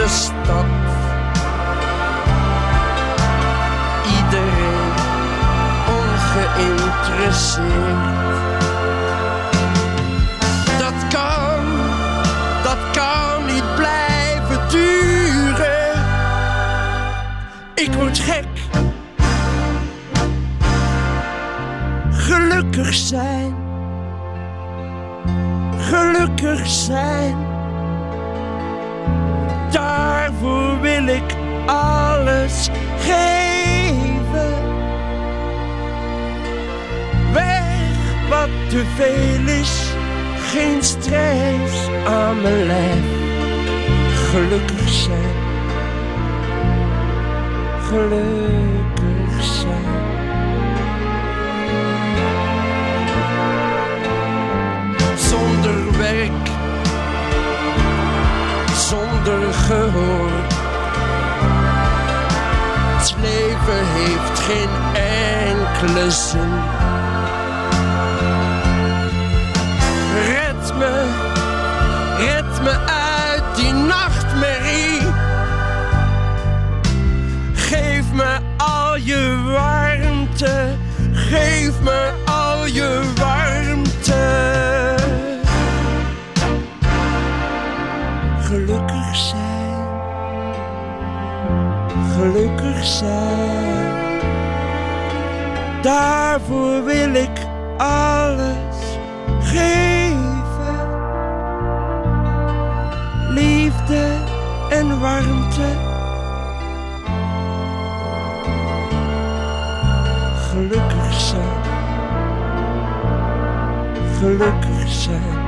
De. Iedereen ongeïnteresseerd. Dat kan, dat kan niet blijven duren. Ik word gek. Gelukkig zijn gelukkig zijn. Daarvoor wil ik alles geven. Weg wat te veel is, geen stress aan mijn lijf. Gelukkig zijn, gelukkig zijn. zonder werk, zonder gehoor. Het leven heeft geen enkele zin. Red me, red me uit die nachtmerrie. Geef me al je warmte, geef me al je warmte. Gelukkig gelukkig zijn. Daarvoor wil ik alles geven. Liefde en warmte. Gelukkig zijn. Gelukkig zijn.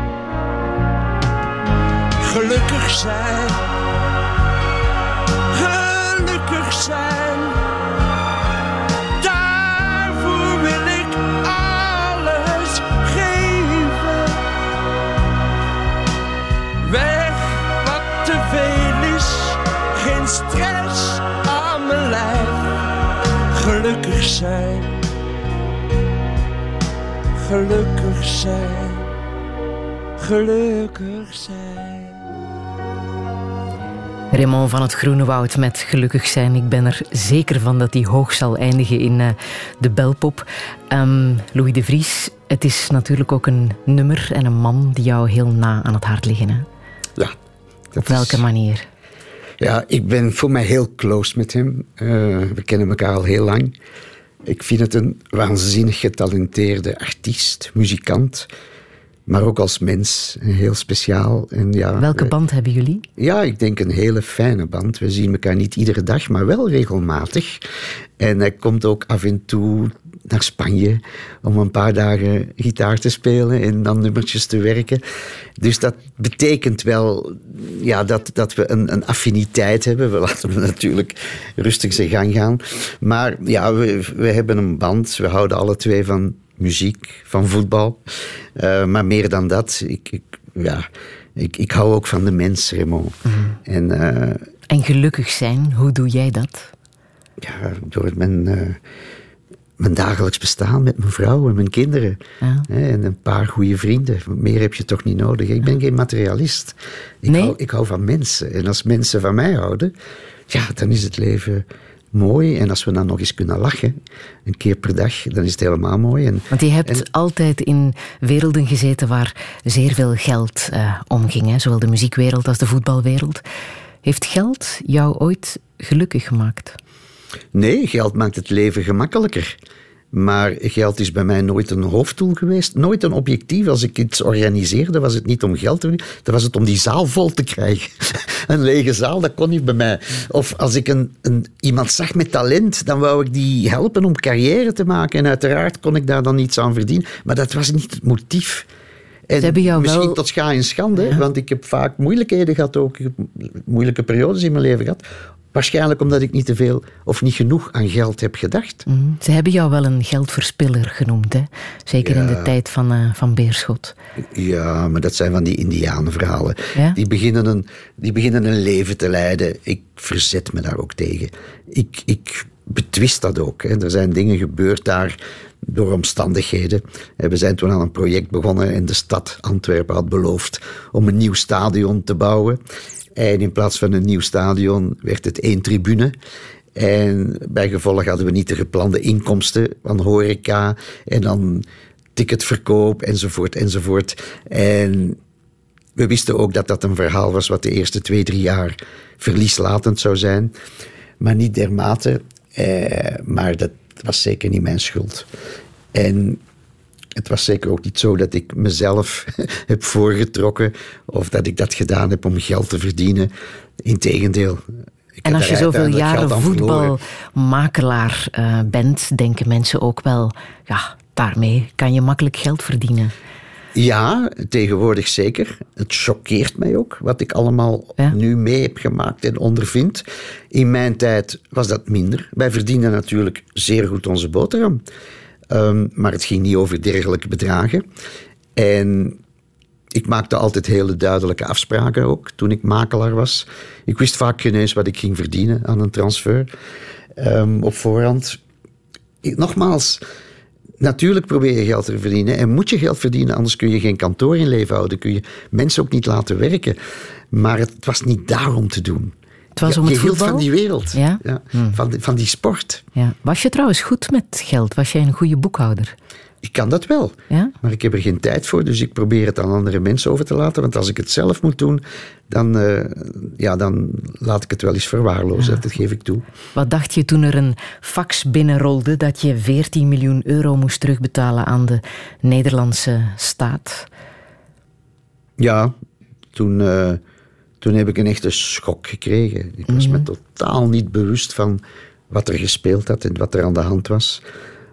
Gelukkig zijn. Zijn. Daarvoor wil ik alles geven. Weg wat te veel is. Geen stress aan mijn lijf. Gelukkig zijn. Gelukkig zijn. Gelukkig zijn. Raymond van het Groene Woud met Gelukkig zijn. Ik ben er zeker van dat hij hoog zal eindigen in eh, de belpop. Ehm, Louis de Vries, het is natuurlijk ook een nummer en een man die jou heel na aan het hart liggen. Hè? Ja. Op welke is- manier? Ja, ik ben voor mij heel close met hem. Eh, we kennen elkaar al heel lang. Ik vind het een waanzinnig getalenteerde artiest, muzikant. Maar ook als mens, heel speciaal. En ja, Welke band hebben jullie? Ja, ik denk een hele fijne band. We zien elkaar niet iedere dag, maar wel regelmatig. En hij komt ook af en toe naar Spanje om een paar dagen gitaar te spelen en dan nummertjes te werken. Dus dat betekent wel ja, dat, dat we een, een affiniteit hebben. We laten hem natuurlijk rustig zijn gang gaan. Maar ja, we, we hebben een band. We houden alle twee van muziek, van voetbal. Eh, maar meer dan dat, ik, ik, ja, ik, ik hou ook van de mens, Raymond. En eh, En gelukkig zijn, hoe doe jij dat? ja, door mijn, eh, mijn dagelijks bestaan met mijn vrouw en mijn kinderen. Ja. Hè, en een paar goede vrienden. Meer heb je toch niet nodig. Ik ben geen materialist. Ik, Nee? hou, ik hou van mensen. En als mensen van mij houden, ja, dan is het leven mooi. En als we dan nog eens kunnen lachen, een keer per dag, dan is het helemaal mooi. En, Want je hebt en- altijd in werelden gezeten waar zeer veel geld eh, omging. Hè? Zowel de muziekwereld als de voetbalwereld. Heeft geld jou ooit gelukkig gemaakt? Nee, geld maakt het leven gemakkelijker. Maar geld is bij mij nooit een hoofddoel geweest. Nooit een objectief. Als ik iets organiseerde, was het niet om geld te verdienen. Dan was het om die zaal vol te krijgen. een lege zaal, dat kon niet bij mij. Of als ik een, een, iemand zag met talent, dan wou ik die helpen om carrière te maken. En uiteraard kon ik daar dan iets aan verdienen. Maar dat was niet het motief. En misschien wel- tot scha en schande, want ik heb vaak moeilijkheden gehad ook. Moeilijke periodes in mijn leven gehad. Waarschijnlijk omdat ik niet te veel of niet genoeg aan geld heb gedacht. Mhm. Ze hebben jou wel een geldverspiller genoemd. Hè? Zeker in de tijd van, eh, van Beerschot. Ja, maar dat zijn van die indianenverhalen. Ja? Die, beginnen een, die beginnen een leven te leiden. Ik verzet me daar ook tegen. Ik, ik betwist dat ook. Hè. Er zijn dingen gebeurd daar door omstandigheden. Eh, We zijn toen aan een project begonnen en de stad Antwerpen had beloofd om een nieuw stadion te bouwen. En in plaats van een nieuw stadion werd het één tribune. En bij gevolg hadden we niet de geplande inkomsten van horeca en dan ticketverkoop enzovoort enzovoort. En we wisten ook dat dat een verhaal was wat de eerste twee, drie jaar verlieslatend zou zijn. Maar niet dermate. Eh, maar dat was zeker niet mijn schuld. En het was zeker ook niet zo dat ik mezelf heb voorgetrokken of dat ik dat gedaan heb om geld te verdienen. Integendeel. Ik En als je zoveel jaren voetbalmakelaar eh, bent, denken mensen ook wel, ja, daarmee kan je makkelijk geld verdienen. Ja, tegenwoordig zeker. Het choqueert mij ook wat ik allemaal Ja. nu mee heb gemaakt en ondervind. In mijn tijd was dat minder. Wij verdienden natuurlijk zeer goed onze boterham. Ehm, maar het ging niet over dergelijke bedragen. En ik maakte altijd hele duidelijke afspraken ook toen ik makelaar was. Ik wist vaak geen wat ik ging verdienen aan een transfer. ehm, op voorhand. Nogmaals, natuurlijk probeer je geld te verdienen. En moet je geld verdienen, anders kun je geen kantoor in leven houden. Kun je mensen ook niet laten werken. Maar het was niet daarom te doen. Het was Ja, om het je hield voetbal? van die wereld. Ja? Hmm. van, die, van die sport. Ja. Was je trouwens goed met geld? Was jij een goede boekhouder? Ik kan dat wel. Ja? Maar ik heb er geen tijd voor, dus ik probeer het aan andere mensen over te laten. Want als ik het zelf moet doen, dan, eh, ja, dan laat ik het wel eens verwaarlozen. Dat geef ik toe. Wat dacht je toen er een fax binnenrolde dat je 14 miljoen euro moest terugbetalen aan de Nederlandse staat? Ja, toen, eh, toen heb ik een echte schok gekregen. Ik was me totaal niet bewust van wat er gespeeld had en wat er aan de hand was.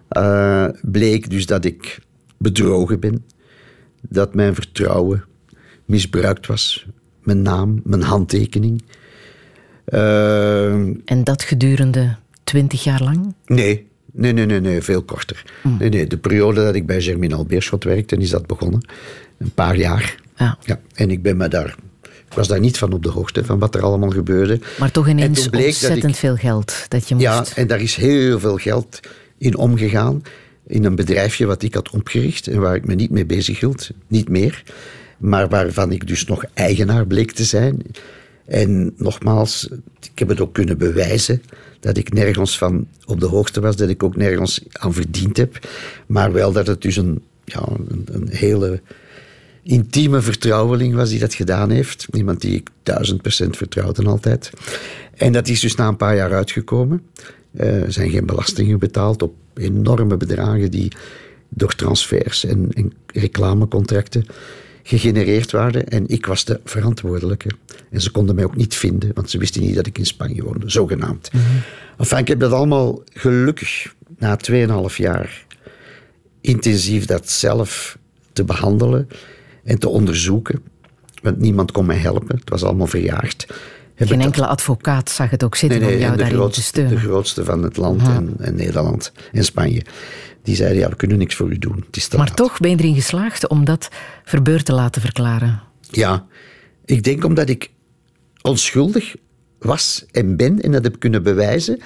Eh, bleek dus dat ik bedrogen ben. Dat mijn vertrouwen misbruikt was. Mijn naam, mijn handtekening. Eh, En dat gedurende 20 jaar lang? Nee, nee, nee, nee, nee veel korter. Nee, nee, de periode dat ik bij Germinal Beerschot werkte, is dat begonnen. Een paar jaar. Ja. Ja, en ik ben me daar... Ik was daar niet van op de hoogte, van wat er allemaal gebeurde. Maar toch En ineens ontzettend ik- veel geld dat je moest... Ja, en daar is heel veel geld in omgegaan. In een bedrijfje wat ik had opgericht en waar ik me niet mee bezig hield. Niet meer. Maar waarvan ik dus nog eigenaar bleek te zijn. En nogmaals, ik heb het ook kunnen bewijzen dat ik nergens van op de hoogte was, dat ik ook nergens aan verdiend heb. Maar wel dat het dus een, ja, een, een hele intieme vertrouweling was die dat gedaan heeft. Iemand die ik duizend procent vertrouwde altijd. En dat is dus na een paar jaar uitgekomen. Eh, Er zijn geen belastingen betaald op enorme bedragen die door transfers en, en reclamecontracten gegenereerd waren. En ik was de verantwoordelijke. En ze konden mij ook niet vinden, want ze wisten niet dat ik in Spanje woonde, zogenaamd. Enfin, ik heb dat allemaal gelukkig na 2,5 jaar intensief dat zelf te behandelen en te onderzoeken. Want niemand kon mij helpen. Het was allemaal verjaagd. Heb Geen dat- enkele advocaat zag het ook zitten Nee, nee, om jou daarin te grootste, steunen. de grootste van het land en, en Nederland en Spanje. Die zeiden, ja, we kunnen niks voor u doen. Het is te Maar laat. toch ben je erin geslaagd om dat verbeurd te laten verklaren. Ja, ik denk omdat ik onschuldig was en ben en dat heb kunnen bewijzen.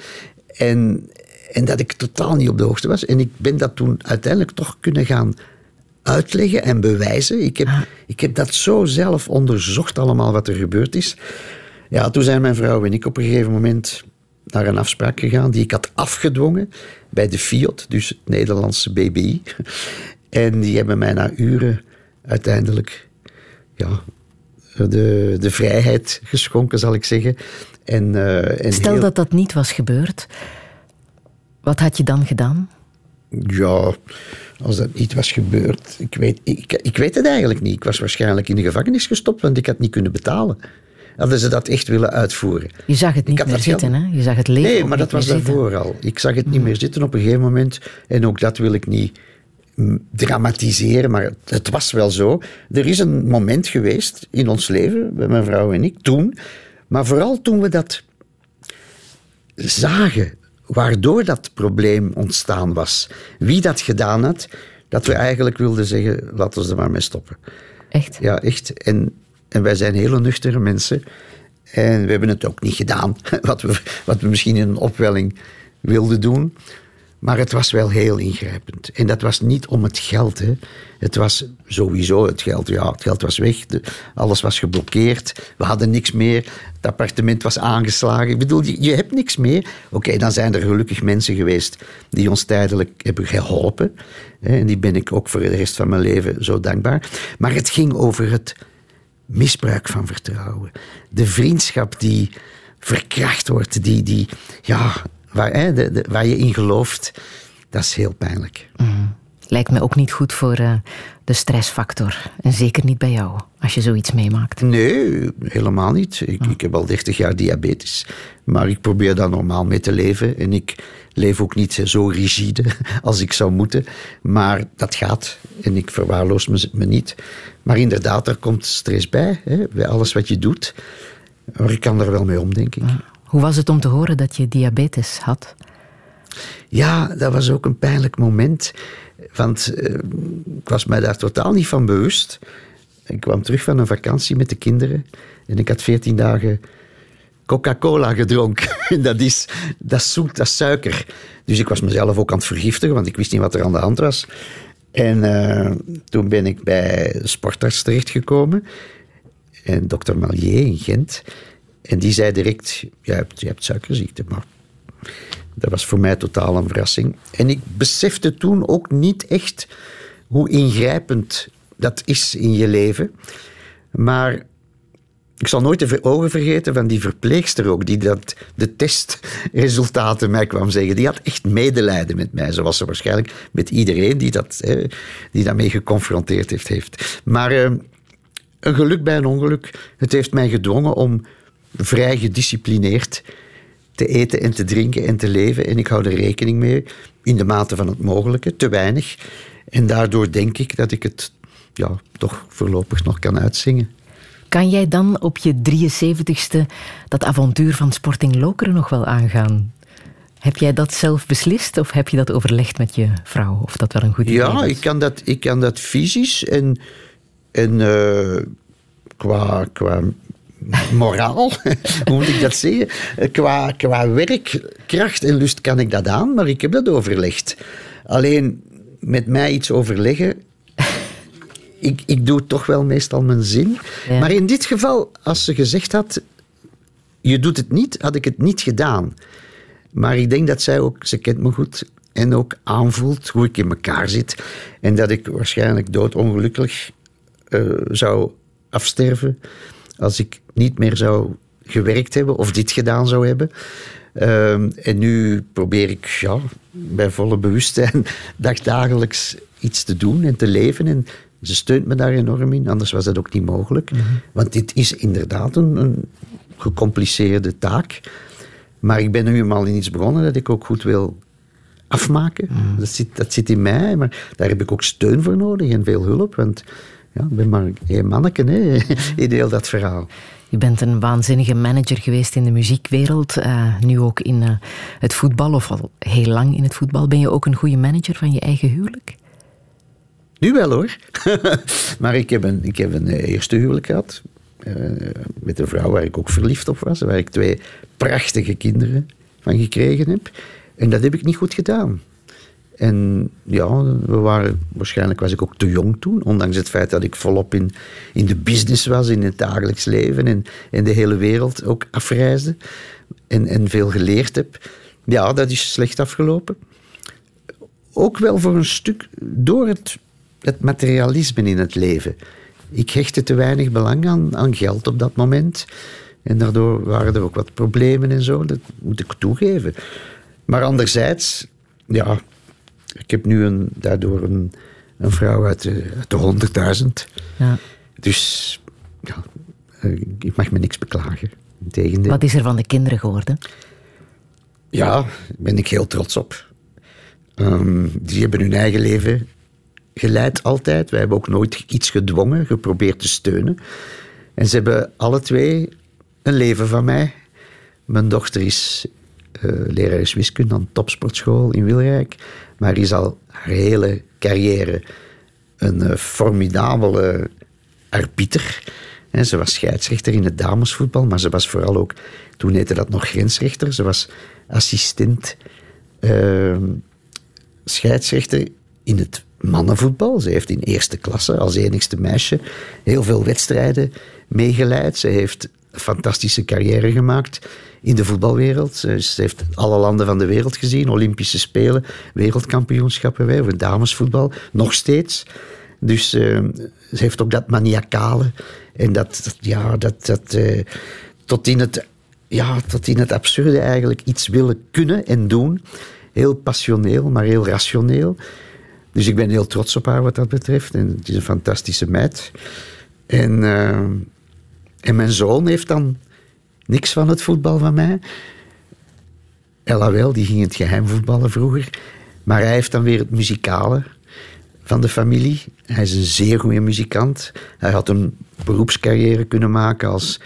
En, en dat ik totaal niet op de hoogte was. En ik ben dat toen uiteindelijk toch kunnen gaan uitleggen en bewijzen. Ik heb, ik heb dat zo zelf onderzocht allemaal wat er gebeurd is. Ja, toen zijn mijn vrouw en ik op een gegeven moment naar een afspraak gegaan die ik had afgedwongen bij de FIOD, dus het Nederlandse BBI. En die hebben mij na uren uiteindelijk ja, de, de vrijheid geschonken, zal ik zeggen. En, eh, en Stel heel- dat dat niet was gebeurd, wat had je dan gedaan? Ja, als dat niet was gebeurd. Ik weet, ik, ik weet het eigenlijk niet. Ik was waarschijnlijk in de gevangenis gestopt, want ik had niet kunnen betalen. Hadden ze dat echt willen uitvoeren. Je zag het niet meer zitten, hè? Je zag het leven Nee, maar dat was daarvoor al. Ik zag het niet meer zitten op een gegeven moment. En ook dat wil ik niet mm, dramatiseren, maar het, het was wel zo. Er is een moment geweest in ons leven, bij mijn vrouw en ik, toen. Maar vooral toen we dat zagen, waardoor dat probleem ontstaan was. Wie dat gedaan had, dat we eigenlijk wilden zeggen, laten we er maar mee stoppen. Echt? Ja, echt. En, en wij zijn hele nuchtere mensen. En we hebben het ook niet gedaan, wat we, wat we misschien in een opwelling wilden doen. Maar het was wel heel ingrijpend. En dat was niet om het geld. Hè. Het was sowieso het geld. Ja, het geld was weg. Alles was geblokkeerd. We hadden niks meer. Het appartement was aangeslagen. Ik bedoel, je, je hebt niks meer. Oké, dan zijn er gelukkig mensen geweest die ons tijdelijk hebben geholpen. Hè, En die ben ik ook voor de rest van mijn leven zo dankbaar. Maar het ging over het misbruik van vertrouwen. De vriendschap die verkracht wordt, die, die, ja, waar, hè, de, de- waar je in gelooft, dat is heel pijnlijk. Lijkt me ook niet goed voor eh, de stressfactor. En zeker niet bij jou, als je zoiets meemaakt. Nee, helemaal niet. Ik, ik heb al 30 jaar diabetes. Maar ik probeer daar normaal mee te leven. En ik leef ook niet zo rigide als ik zou moeten. Maar dat gaat. En ik verwaarloos me, me niet. Maar inderdaad, er komt stress bij. Hè, bij alles wat je doet. Maar ik kan er wel mee om, denk ik. Hoe was het om te horen dat je diabetes had? Ja, dat was ook een pijnlijk moment. Want eh, ik was mij daar totaal niet van bewust. Ik kwam terug van een vakantie met de kinderen. En ik had veertien dagen Coca-Cola gedronken. En dat is, dat zoet, dat suiker. Dus ik was mezelf ook aan het vergiftigen, want ik wist niet wat er aan de hand was. En eh, toen ben ik bij sportarts terechtgekomen. En dokter Malier in Gent. En die zei direct, je hebt, je hebt suikerziekte. Maar dat was voor mij totaal een verrassing. En ik besefte toen ook niet echt hoe ingrijpend dat is in je leven. Maar ik zal nooit de ogen vergeten van die verpleegster ook, die dat, de testresultaten mij kwam zeggen. Die had echt medelijden met mij, zoals ze waarschijnlijk met iedereen die, dat, hè, die daarmee geconfronteerd heeft. heeft. Maar eh, een geluk bij een ongeluk, het heeft mij gedwongen om vrij gedisciplineerd te eten en te drinken en te leven. En ik hou er rekening mee, in de mate van het mogelijke, te weinig. En daardoor denk ik dat ik het ja, toch voorlopig nog kan uitzingen. Kan jij dan op je 73ste dat avontuur van Sporting Lokeren nog wel aangaan? Heb jij dat zelf beslist of heb je dat overlegd met je vrouw? Of dat wel een goed idee Ja, was? ik kan dat, ik kan dat fysisch en, en eh, qua, qua moraal, hoe moet ik dat zeggen? Qua, qua werkkracht en lust kan ik dat aan, maar ik heb dat overlegd. Alleen met mij iets overleggen, ik, ik doe toch wel meestal mijn zin. Ja. Maar in dit geval, als ze gezegd had, je doet het niet, had ik het niet gedaan. Maar ik denk dat zij ook, ze kent me goed en ook aanvoelt hoe ik in elkaar zit. En dat ik waarschijnlijk doodongelukkig eh, zou afsterven als ik niet meer zou gewerkt hebben of dit gedaan zou hebben. Ehm, en nu probeer ik ja, bij volle bewustzijn dagdagelijks iets te doen en te leven. En ze steunt me daar enorm in, anders was dat ook niet mogelijk. Want dit is inderdaad een, een gecompliceerde taak. Maar ik ben nu eenmaal in iets begonnen dat ik ook goed wil afmaken. Dat, zit, dat zit in mij, maar daar heb ik ook steun voor nodig en veel hulp. Want ja, ik ben maar één manneke hè, in heel dat verhaal. Je bent een waanzinnige manager geweest in de muziekwereld. eh, nu ook in eh, het voetbal, of al heel lang in het voetbal. Ben je ook een goede manager van je eigen huwelijk? Nu wel hoor. maar ik heb een, ik heb een eh, eerste huwelijk gehad. eh, met een vrouw waar ik ook verliefd op was. Waar ik twee prachtige kinderen van gekregen heb. En dat heb ik niet goed gedaan. En ja, we waren, waarschijnlijk was ik ook te jong toen. Ondanks het feit dat ik volop in, in de business was, in het dagelijks leven. En, en de hele wereld ook afreisde. En, en veel geleerd heb. Ja, dat is slecht afgelopen ook wel voor een stuk door het, het materialisme in het leven. Ik hechtte te weinig belang aan, aan geld op dat moment. En daardoor waren er ook wat problemen en zo, dat moet ik toegeven. Maar anderzijds, ja, ik heb nu een, daardoor een, een vrouw uit de, uit de 100.000. Ja. Dus ja, eh, ik mag me niks beklagen. Integendeel. Wat is er van de kinderen geworden? Ja, daar ben ik heel trots op. Ehm, die hebben hun eigen leven geleid altijd. Wij hebben ook nooit iets gedwongen, geprobeerd te steunen. En ze hebben alle twee een leven van mij. Mijn dochter is eh lerares wiskunde aan topsportschool in Wilrijk. Maar is al haar hele carrière een eh, formidabele arbiter. Ze was scheidsrechter in het damesvoetbal, maar ze was vooral ook, toen heette dat nog grensrechter, ze was assistent ehm, scheidsrechter in het mannenvoetbal. Ze heeft in eerste klasse als enigste meisje heel veel wedstrijden meegeleid. Ze heeft een fantastische carrière gemaakt in de voetbalwereld. Ze heeft alle landen van de wereld gezien, Olympische Spelen, wereldkampioenschappen wij, over damesvoetbal, nog steeds. Dus eh, ze heeft ook dat maniacale en dat, dat- ja, dat, dat eh, tot, in het, ja, tot in het absurde eigenlijk iets willen kunnen en doen. Heel passioneel, maar heel rationeel. Dus ik ben heel trots op haar wat dat betreft. En het is een fantastische meid. En, eh, en mijn zoon heeft dan niks van het voetbal van mij. Ella wel, die ging in het geheim voetballen vroeger. Maar hij heeft dan weer het muzikale van de familie. Hij is een zeer goede muzikant. Hij had een beroepscarrière kunnen maken als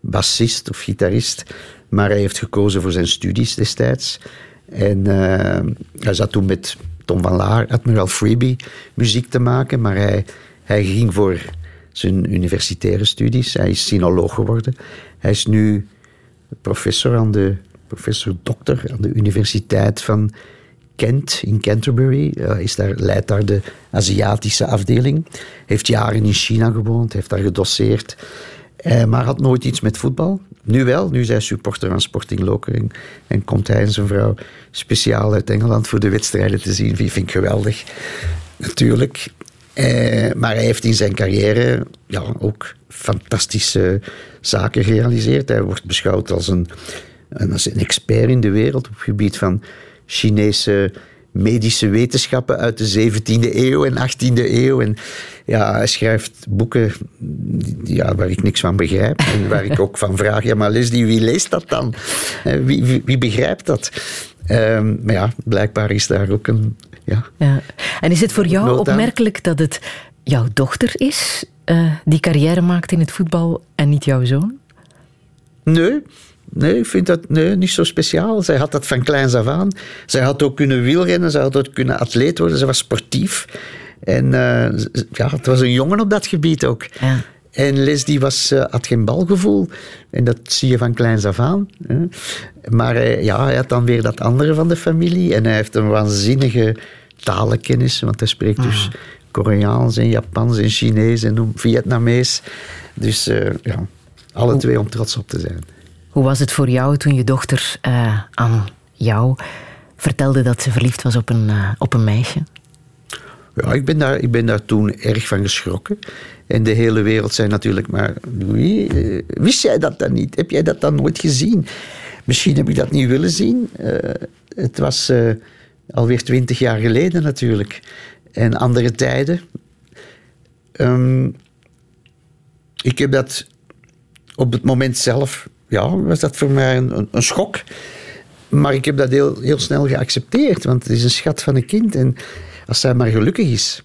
bassist of gitarist. Maar hij heeft gekozen voor zijn studies destijds. En eh, hij zat toen met Tom van Laar, Admiral Freebie, muziek te maken. Maar hij, hij ging voor zijn universitaire studies. Hij is sinoloog geworden. Hij is nu professor aan de professor dokter aan de Universiteit van Kent in Canterbury. Hij is daar, leidt daar de Aziatische afdeling. Heeft jaren in China gewoond, heeft daar gedoseerd. Eh, maar had nooit iets met voetbal. Nu wel, nu is hij supporter van Sporting Lokeren. En komt hij en zijn vrouw speciaal uit Engeland voor de wedstrijden te zien. Die vind ik geweldig, natuurlijk. Eh, maar hij heeft in zijn carrière ja, ook fantastische zaken gerealiseerd. Hij wordt beschouwd als een, als een expert in de wereld op het gebied van Chinese medische wetenschappen uit de 17e eeuw en 18e eeuw. En ja, hij schrijft boeken ja, waar ik niks van begrijp. En waar ik ook van vraag, ja, maar Leslie, wie leest dat dan? Eh, Wie, wie, wie begrijpt dat? Ehm, maar ja, blijkbaar is daar ook een... Ja, Ja. En is het voor jou opmerkelijk dat het jouw dochter is eh, die carrière maakt in het voetbal en niet jouw zoon? Nee, nee, ik vind dat nee, niet zo speciaal. Zij had dat van kleins af aan. Zij had ook kunnen wielrennen, zij had ook kunnen atleet worden. Ze was sportief. En eh, ja, het was een jongen op dat gebied ook. Ja. En Leslie was, eh, had geen balgevoel. En dat zie je van kleins af aan. Hè. Maar hij, ja, hij had dan weer dat andere van de familie. En hij heeft een waanzinnige talenkennis. Want hij spreekt dus Koreaans en Japans en Chinees en Vietnamees. Dus eh, ja, alle twee om trots op te zijn. Hoe was het voor jou toen je dochter eh, aan jou vertelde dat ze verliefd was op een, eh, op een meisje? Ja, ik ben, daar, ik ben daar toen erg van geschrokken. En de hele wereld zei natuurlijk maar... Wie, eh, wist jij dat dan niet? Heb jij dat dan nooit gezien? Misschien heb ik dat niet willen zien. Eh, het was eh, alweer twintig jaar geleden natuurlijk. En andere tijden. Ehm, ik heb dat op het moment zelf... Ja, was dat voor mij een, een, schok. Maar ik heb dat heel, heel snel geaccepteerd, want het is een schat van een kind. En als zij maar gelukkig is.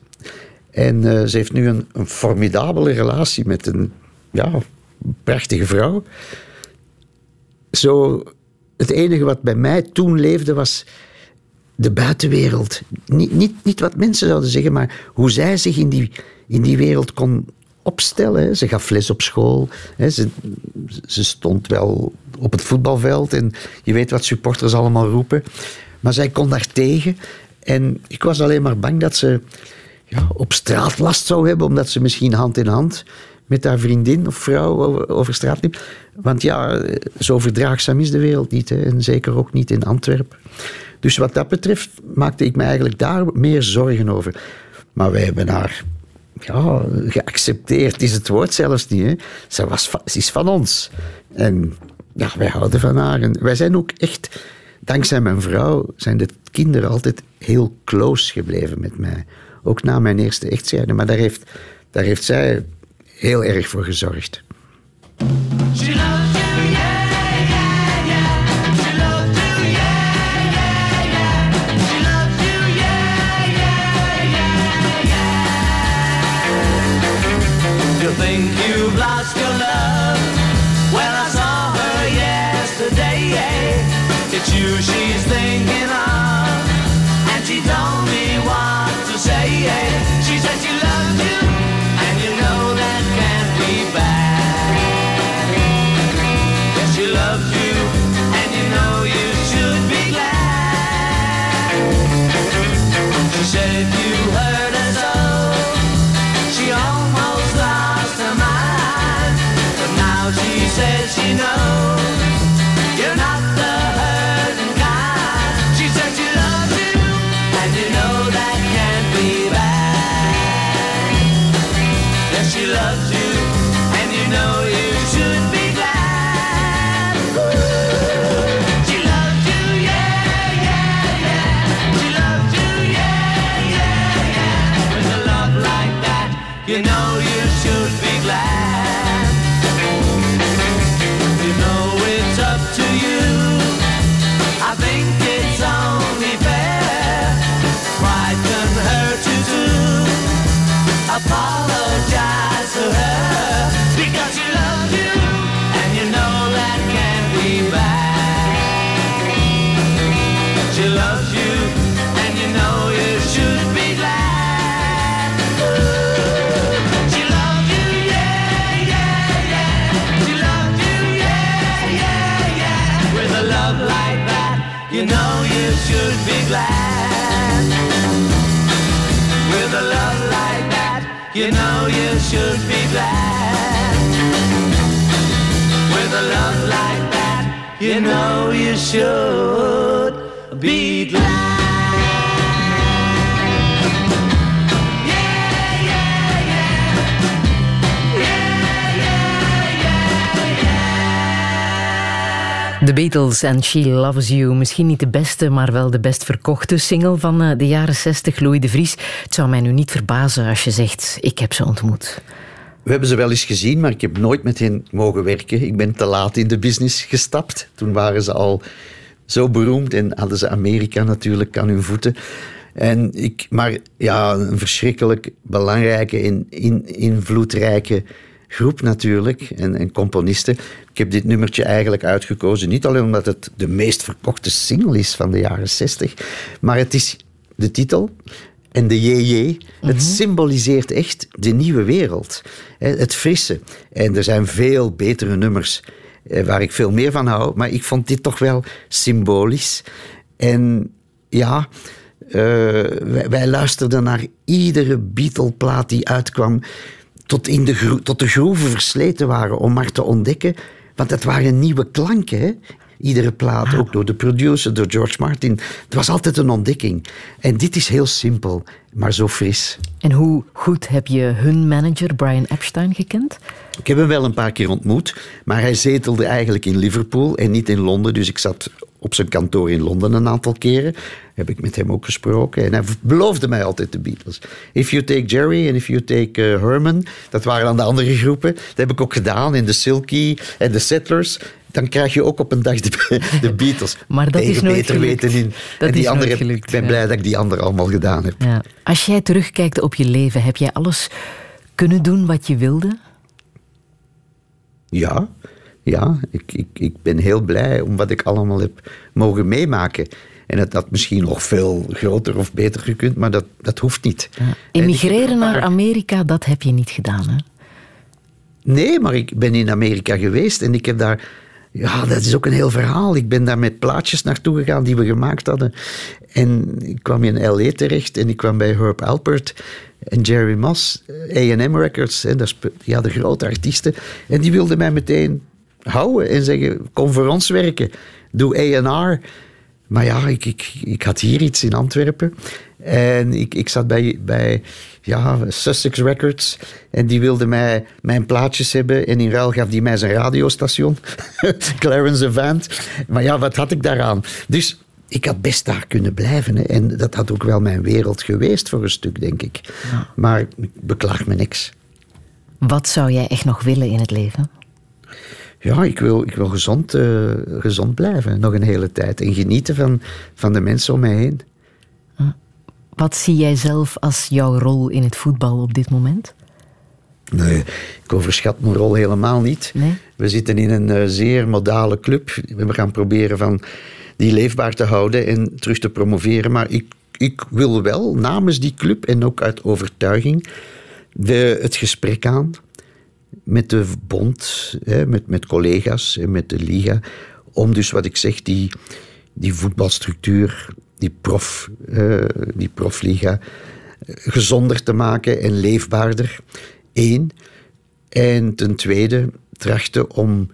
En eh, ze heeft nu een, een formidabele relatie met een ja, prachtige vrouw. Zo, het enige wat bij mij toen leefde was de buitenwereld. Niet, niet, niet wat mensen zouden zeggen, maar hoe zij zich in die, in die wereld kon opstellen. Ze gaf les op school. Ze, ze stond wel op het voetbalveld. En je weet wat supporters allemaal roepen. Maar zij kon daar tegen. En ik was alleen maar bang dat ze ja, op straat last zou hebben. Omdat ze misschien hand in hand met haar vriendin of vrouw over, straat liep. Want ja, zo verdraagzaam is de wereld niet. Hè. En zeker ook niet in Antwerpen. Dus wat dat betreft maakte ik me eigenlijk daar meer zorgen over. Maar wij hebben haar ja, geaccepteerd, is het woord zelfs niet. Hè. Ze, was, ze is van ons. En ja, wij houden van haar. En wij zijn ook echt, dankzij mijn vrouw, zijn de kinderen altijd heel close gebleven met mij. Ook na mijn eerste echtscheiding. Maar daar heeft, daar heeft zij heel erg voor gezorgd. It's you glad. With a love like that, you know you should be. The Beatles en She Loves You. Misschien niet de beste, maar wel de best verkochte single van eh, de jaren 60, Louis de Vries. Het zou mij nu niet verbazen als je zegt, ik heb ze ontmoet. We hebben ze wel eens gezien, maar ik heb nooit met hen mogen werken. Ik ben te laat in de business gestapt. Toen waren ze al zo beroemd en hadden ze Amerika natuurlijk aan hun voeten. En ik, maar ja, een verschrikkelijk belangrijke en in, invloedrijke groep natuurlijk en, en componisten. Ik heb dit nummertje eigenlijk uitgekozen, niet alleen omdat het de meest verkochte single is van de jaren 60, maar het is de titel en de JJ. Het symboliseert echt de nieuwe wereld. Het frisse. En er zijn veel betere nummers eh, waar ik veel meer van hou, maar ik vond dit toch wel symbolisch. En ja, eh, wij, wij luisterden naar iedere Beatle-plaat die uitkwam, tot, in de tot de groeven versleten waren om maar te ontdekken. Want het waren nieuwe klanken, hè? Iedere plaat, ook door de producer, door George Martin. Het was altijd een ontdekking. En dit is heel simpel, maar zo fris. En hoe goed heb je hun manager Brian Epstein gekend? Ik heb hem wel een paar keer ontmoet, maar hij zetelde eigenlijk in Liverpool en niet in Londen. Dus ik zat op zijn kantoor in Londen een aantal keren. Heb ik met hem ook gesproken. En hij beloofde mij altijd de Beatles. If you take Jerry and if you take eh, Herman, dat waren dan de andere groepen. Dat heb ik ook gedaan in de Silky en de Settlers. Dan krijg je ook op een dag de, de Beatles. Maar dat is nooit beter gelukt. weten in. Dat en die is andere, nooit gelukt, ik ben ja. blij dat ik die andere allemaal gedaan heb. Ja. Als jij terugkijkt op je leven, heb jij alles kunnen doen wat je wilde? Ja, ja ik, ik, ik ben heel blij om wat ik allemaal heb mogen meemaken. En het had misschien nog veel groter of beter gekund, maar dat, dat hoeft niet. Emigreren naar Amerika, dat heb je niet gedaan, hè? Nee, maar ik ben in Amerika geweest en ik heb daar... Ja, dat is ook een heel verhaal. Ik ben daar met plaatjes naartoe gegaan die we gemaakt hadden. En ik kwam in L.A. terecht en ik kwam bij Herb Alpert en Jerry Moss, A&M Records. Hè, dat die hadden grote artiesten. En die wilden mij meteen houden en zeggen, kom voor ons werken. Doe A&R. Maar ja, ik, ik, ik had hier iets in Antwerpen. En ik, ik zat bij, bij ja, Sussex Records. En die wilde mij mijn plaatjes hebben. En in ruil gaf die mij zijn radiostation. Clarence Avant. Maar ja, wat had ik daaraan? Dus ik had best daar kunnen blijven. Hè. En dat had ook wel mijn wereld geweest voor een stuk, denk ik. Maar ik beklaag me niks. Wat zou jij echt nog willen in het leven? Ja, ik wil, ik wil gezond, eh, gezond blijven. Nog een hele tijd. En genieten van, van de mensen om mij heen. Wat zie jij zelf als jouw rol in het voetbal op dit moment? Nee, ik overschat mijn rol helemaal niet. Nee? We zitten in een eh, zeer modale club. We gaan proberen van die leefbaar te houden en terug te promoveren. Maar ik, ik wil wel namens die club en ook uit overtuiging de, het gesprek aan met de bond, hè, met, met collega's en met de liga. Om dus wat ik zeg, die, die voetbalstructuur, die, prof, eh, die profliga, gezonder te maken en leefbaarder. Eén. En ten tweede trachten om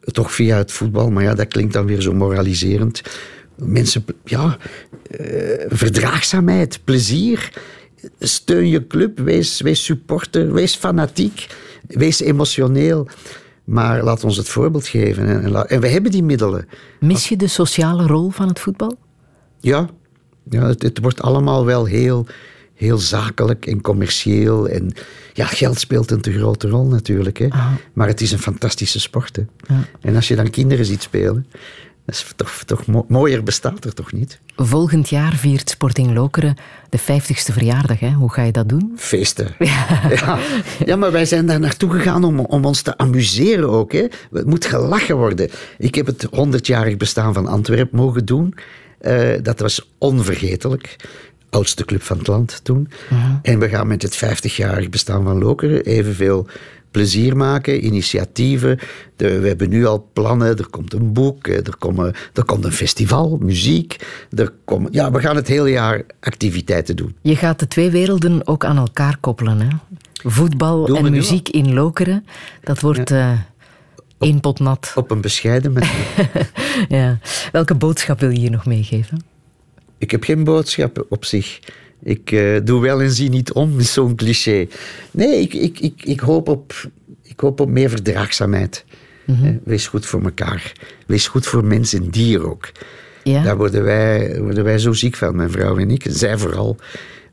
toch via het voetbal, maar ja, dat klinkt dan weer zo moraliserend. Mensen, ja, eh, verdraagzaamheid, plezier. Steun je club, wees, wees supporter, wees fanatiek, wees emotioneel. Maar laat ons het voorbeeld geven. En, en, en we hebben die middelen. Mis je de sociale rol van het voetbal? Ja, ja het, het wordt allemaal wel heel, heel zakelijk en commercieel. En ja, geld speelt een te grote rol natuurlijk. Hè. Maar het is een fantastische sport. Hè. En als je dan kinderen ziet spelen, dat is toch, toch mo- mooier bestaat er toch niet? Volgend jaar viert Sporting Lokeren de 50ste verjaardag. Hè? Hoe ga je dat doen? Feesten. Ja. ja, maar wij zijn daar naartoe gegaan om, om ons te amuseren ook. Hè. Het moet gelachen worden. Ik heb het 100-jarig bestaan van Antwerpen mogen doen. Eh, dat was onvergetelijk. oudste club van het land toen. En we gaan met het 50-jarig bestaan van Lokeren evenveel plezier maken, initiatieven. De- we hebben nu al plannen, er komt een boek, eh, er, komen, er komt een festival, muziek. Er komen, ja, we gaan het hele jaar activiteiten doen. Je gaat de twee werelden ook aan elkaar koppelen. Hè? Voetbal en muziek in Lokeren, dat wordt eh één pot nat. Op een bescheiden manier. Ja. Welke boodschap wil je hier nog meegeven? Ik heb geen boodschap op zich. Ik eh, doe wel en zie niet om, is zo'n cliché. Nee, ik, ik, ik, ik, hoop op, ik hoop op meer verdraagzaamheid. Mhm. Wees goed voor elkaar. Wees goed voor mens en dier ook. Ja? Daar worden wij, worden wij zo ziek van, mijn vrouw en ik. Zij vooral.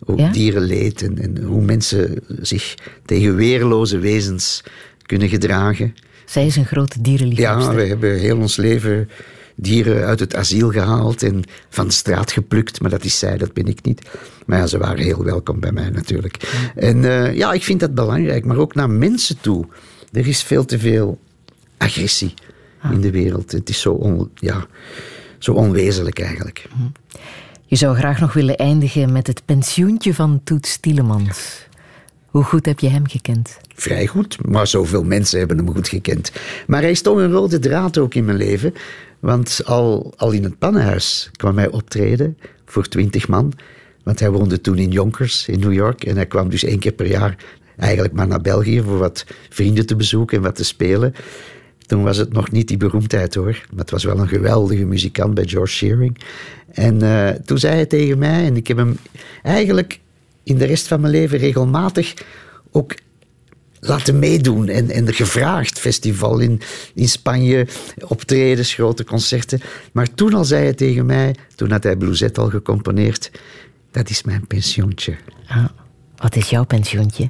Ook Ja? dierenleed en, en hoe mensen zich tegen weerloze wezens kunnen gedragen. Zij is een grote Ja, dierenliefhebster. we hebben heel ons leven dieren uit het asiel gehaald en van de straat geplukt. Maar dat is zij, dat ben ik niet. Maar ja, ze waren heel welkom bij mij natuurlijk. En eh, ja, ik vind dat belangrijk, maar ook naar mensen toe. Er is veel te veel agressie in de wereld. Het is zo, on, ja, zo onwezenlijk eigenlijk. Je zou graag nog willen eindigen met het pensioentje van Toet Stielemans. Hoe goed heb je hem gekend? vrij goed, maar zoveel mensen hebben hem goed gekend. Maar hij is toch een rode draad ook in mijn leven. Want al, al in het pannenhuis kwam hij optreden voor twintig man. Want hij woonde toen in Yonkers in New York. En hij kwam dus één keer per jaar eigenlijk maar naar België voor wat vrienden te bezoeken en wat te spelen. Toen was het nog niet die beroemdheid hoor. Maar het was wel een geweldige muzikant bij George Shearing. En eh, toen zei hij tegen mij, en ik heb hem eigenlijk in de rest van mijn leven regelmatig ook laten meedoen en, en gevraagd. Festival in, in Spanje, optredens, grote concerten. Maar toen al zei hij tegen mij, toen had hij Bluezet al gecomponeerd, dat is mijn pensioentje. Ah, wat is jouw pensioentje?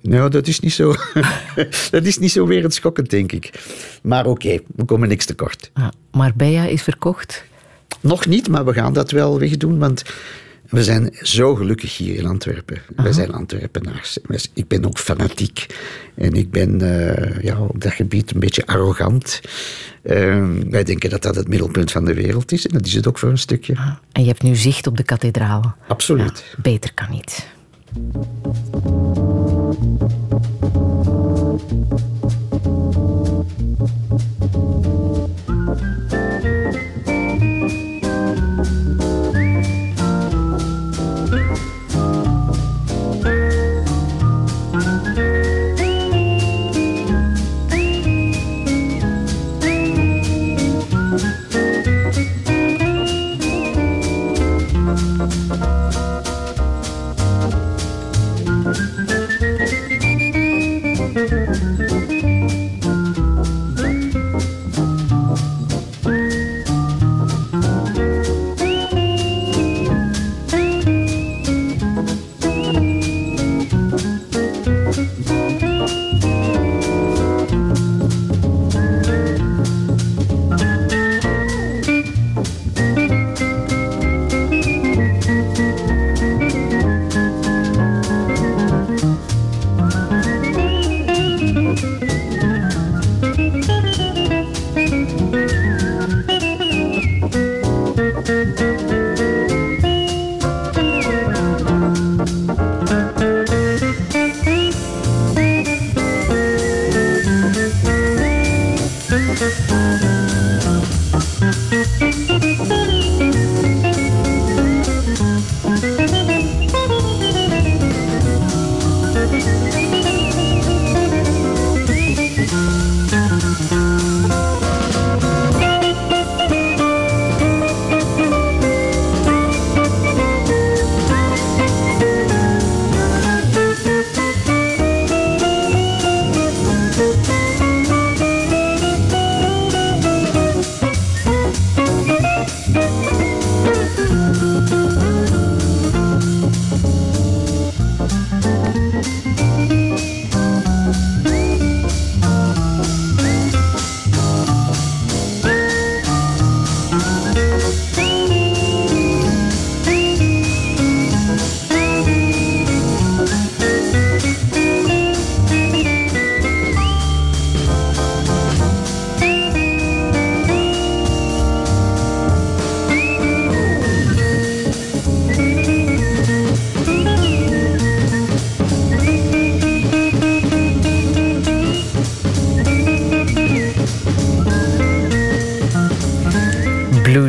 Nou, dat is niet zo, dat is niet zo wereldschokkend, denk ik. Maar oké, we komen niks tekort. Ah, Marbella is verkocht. Nog niet, maar we gaan dat wel wegdoen, want we zijn zo gelukkig hier in Antwerpen. Wij zijn Antwerpenaars. Ik ben ook fanatiek. En ik ben eh, ja, op dat gebied een beetje arrogant. Eh, wij denken dat dat het middelpunt van de wereld is. En dat is het ook voor een stukje. Ah, en je hebt nu zicht op de kathedraal. Absoluut. Ja, beter kan niet.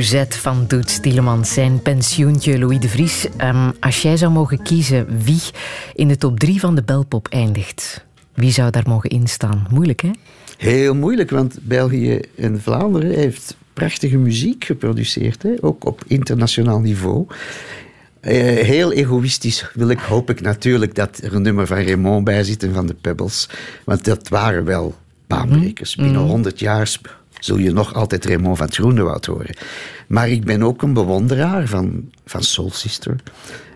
Bluezet van Doets Tielemans, zijn pensioentje Louis de Vries. Ehm, als jij zou mogen kiezen wie in de top 3 van de Belpop eindigt, wie zou daar mogen instaan? Moeilijk, hè? Heel moeilijk, want België en Vlaanderen heeft prachtige muziek geproduceerd, hè? ook op internationaal niveau. Eh, heel egoïstisch wil ik, hoop ik natuurlijk dat er een nummer van Raymond bij zit en van de Pebbles. Want dat waren wel baanbrekers. Binnen 100 jaar sp- zul je nog altijd Raymond van het Groenewoud horen. Maar ik ben ook een bewonderaar van, van Soul Sister.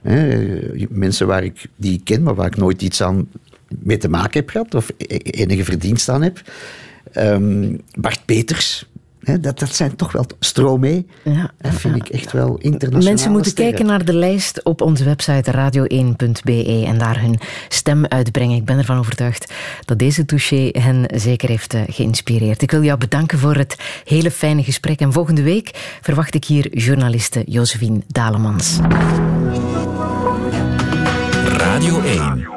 Hè, mensen waar ik, die ik ken, maar waar ik nooit iets aan mee te maken heb gehad of e- enige verdienst aan heb. Ehm, Bart Peters. Dat, dat zijn toch wel Stromae. Ja, dat vind ik echt wel internationaal. Mensen moeten kijken naar de lijst op onze website radio1.be en daar hun stem uitbrengen. Ik ben ervan overtuigd dat deze touché hen zeker heeft eh, geïnspireerd. Ik wil jou bedanken voor het hele fijne gesprek. En volgende week verwacht ik hier journaliste Josephine Dalemans. Radio 1.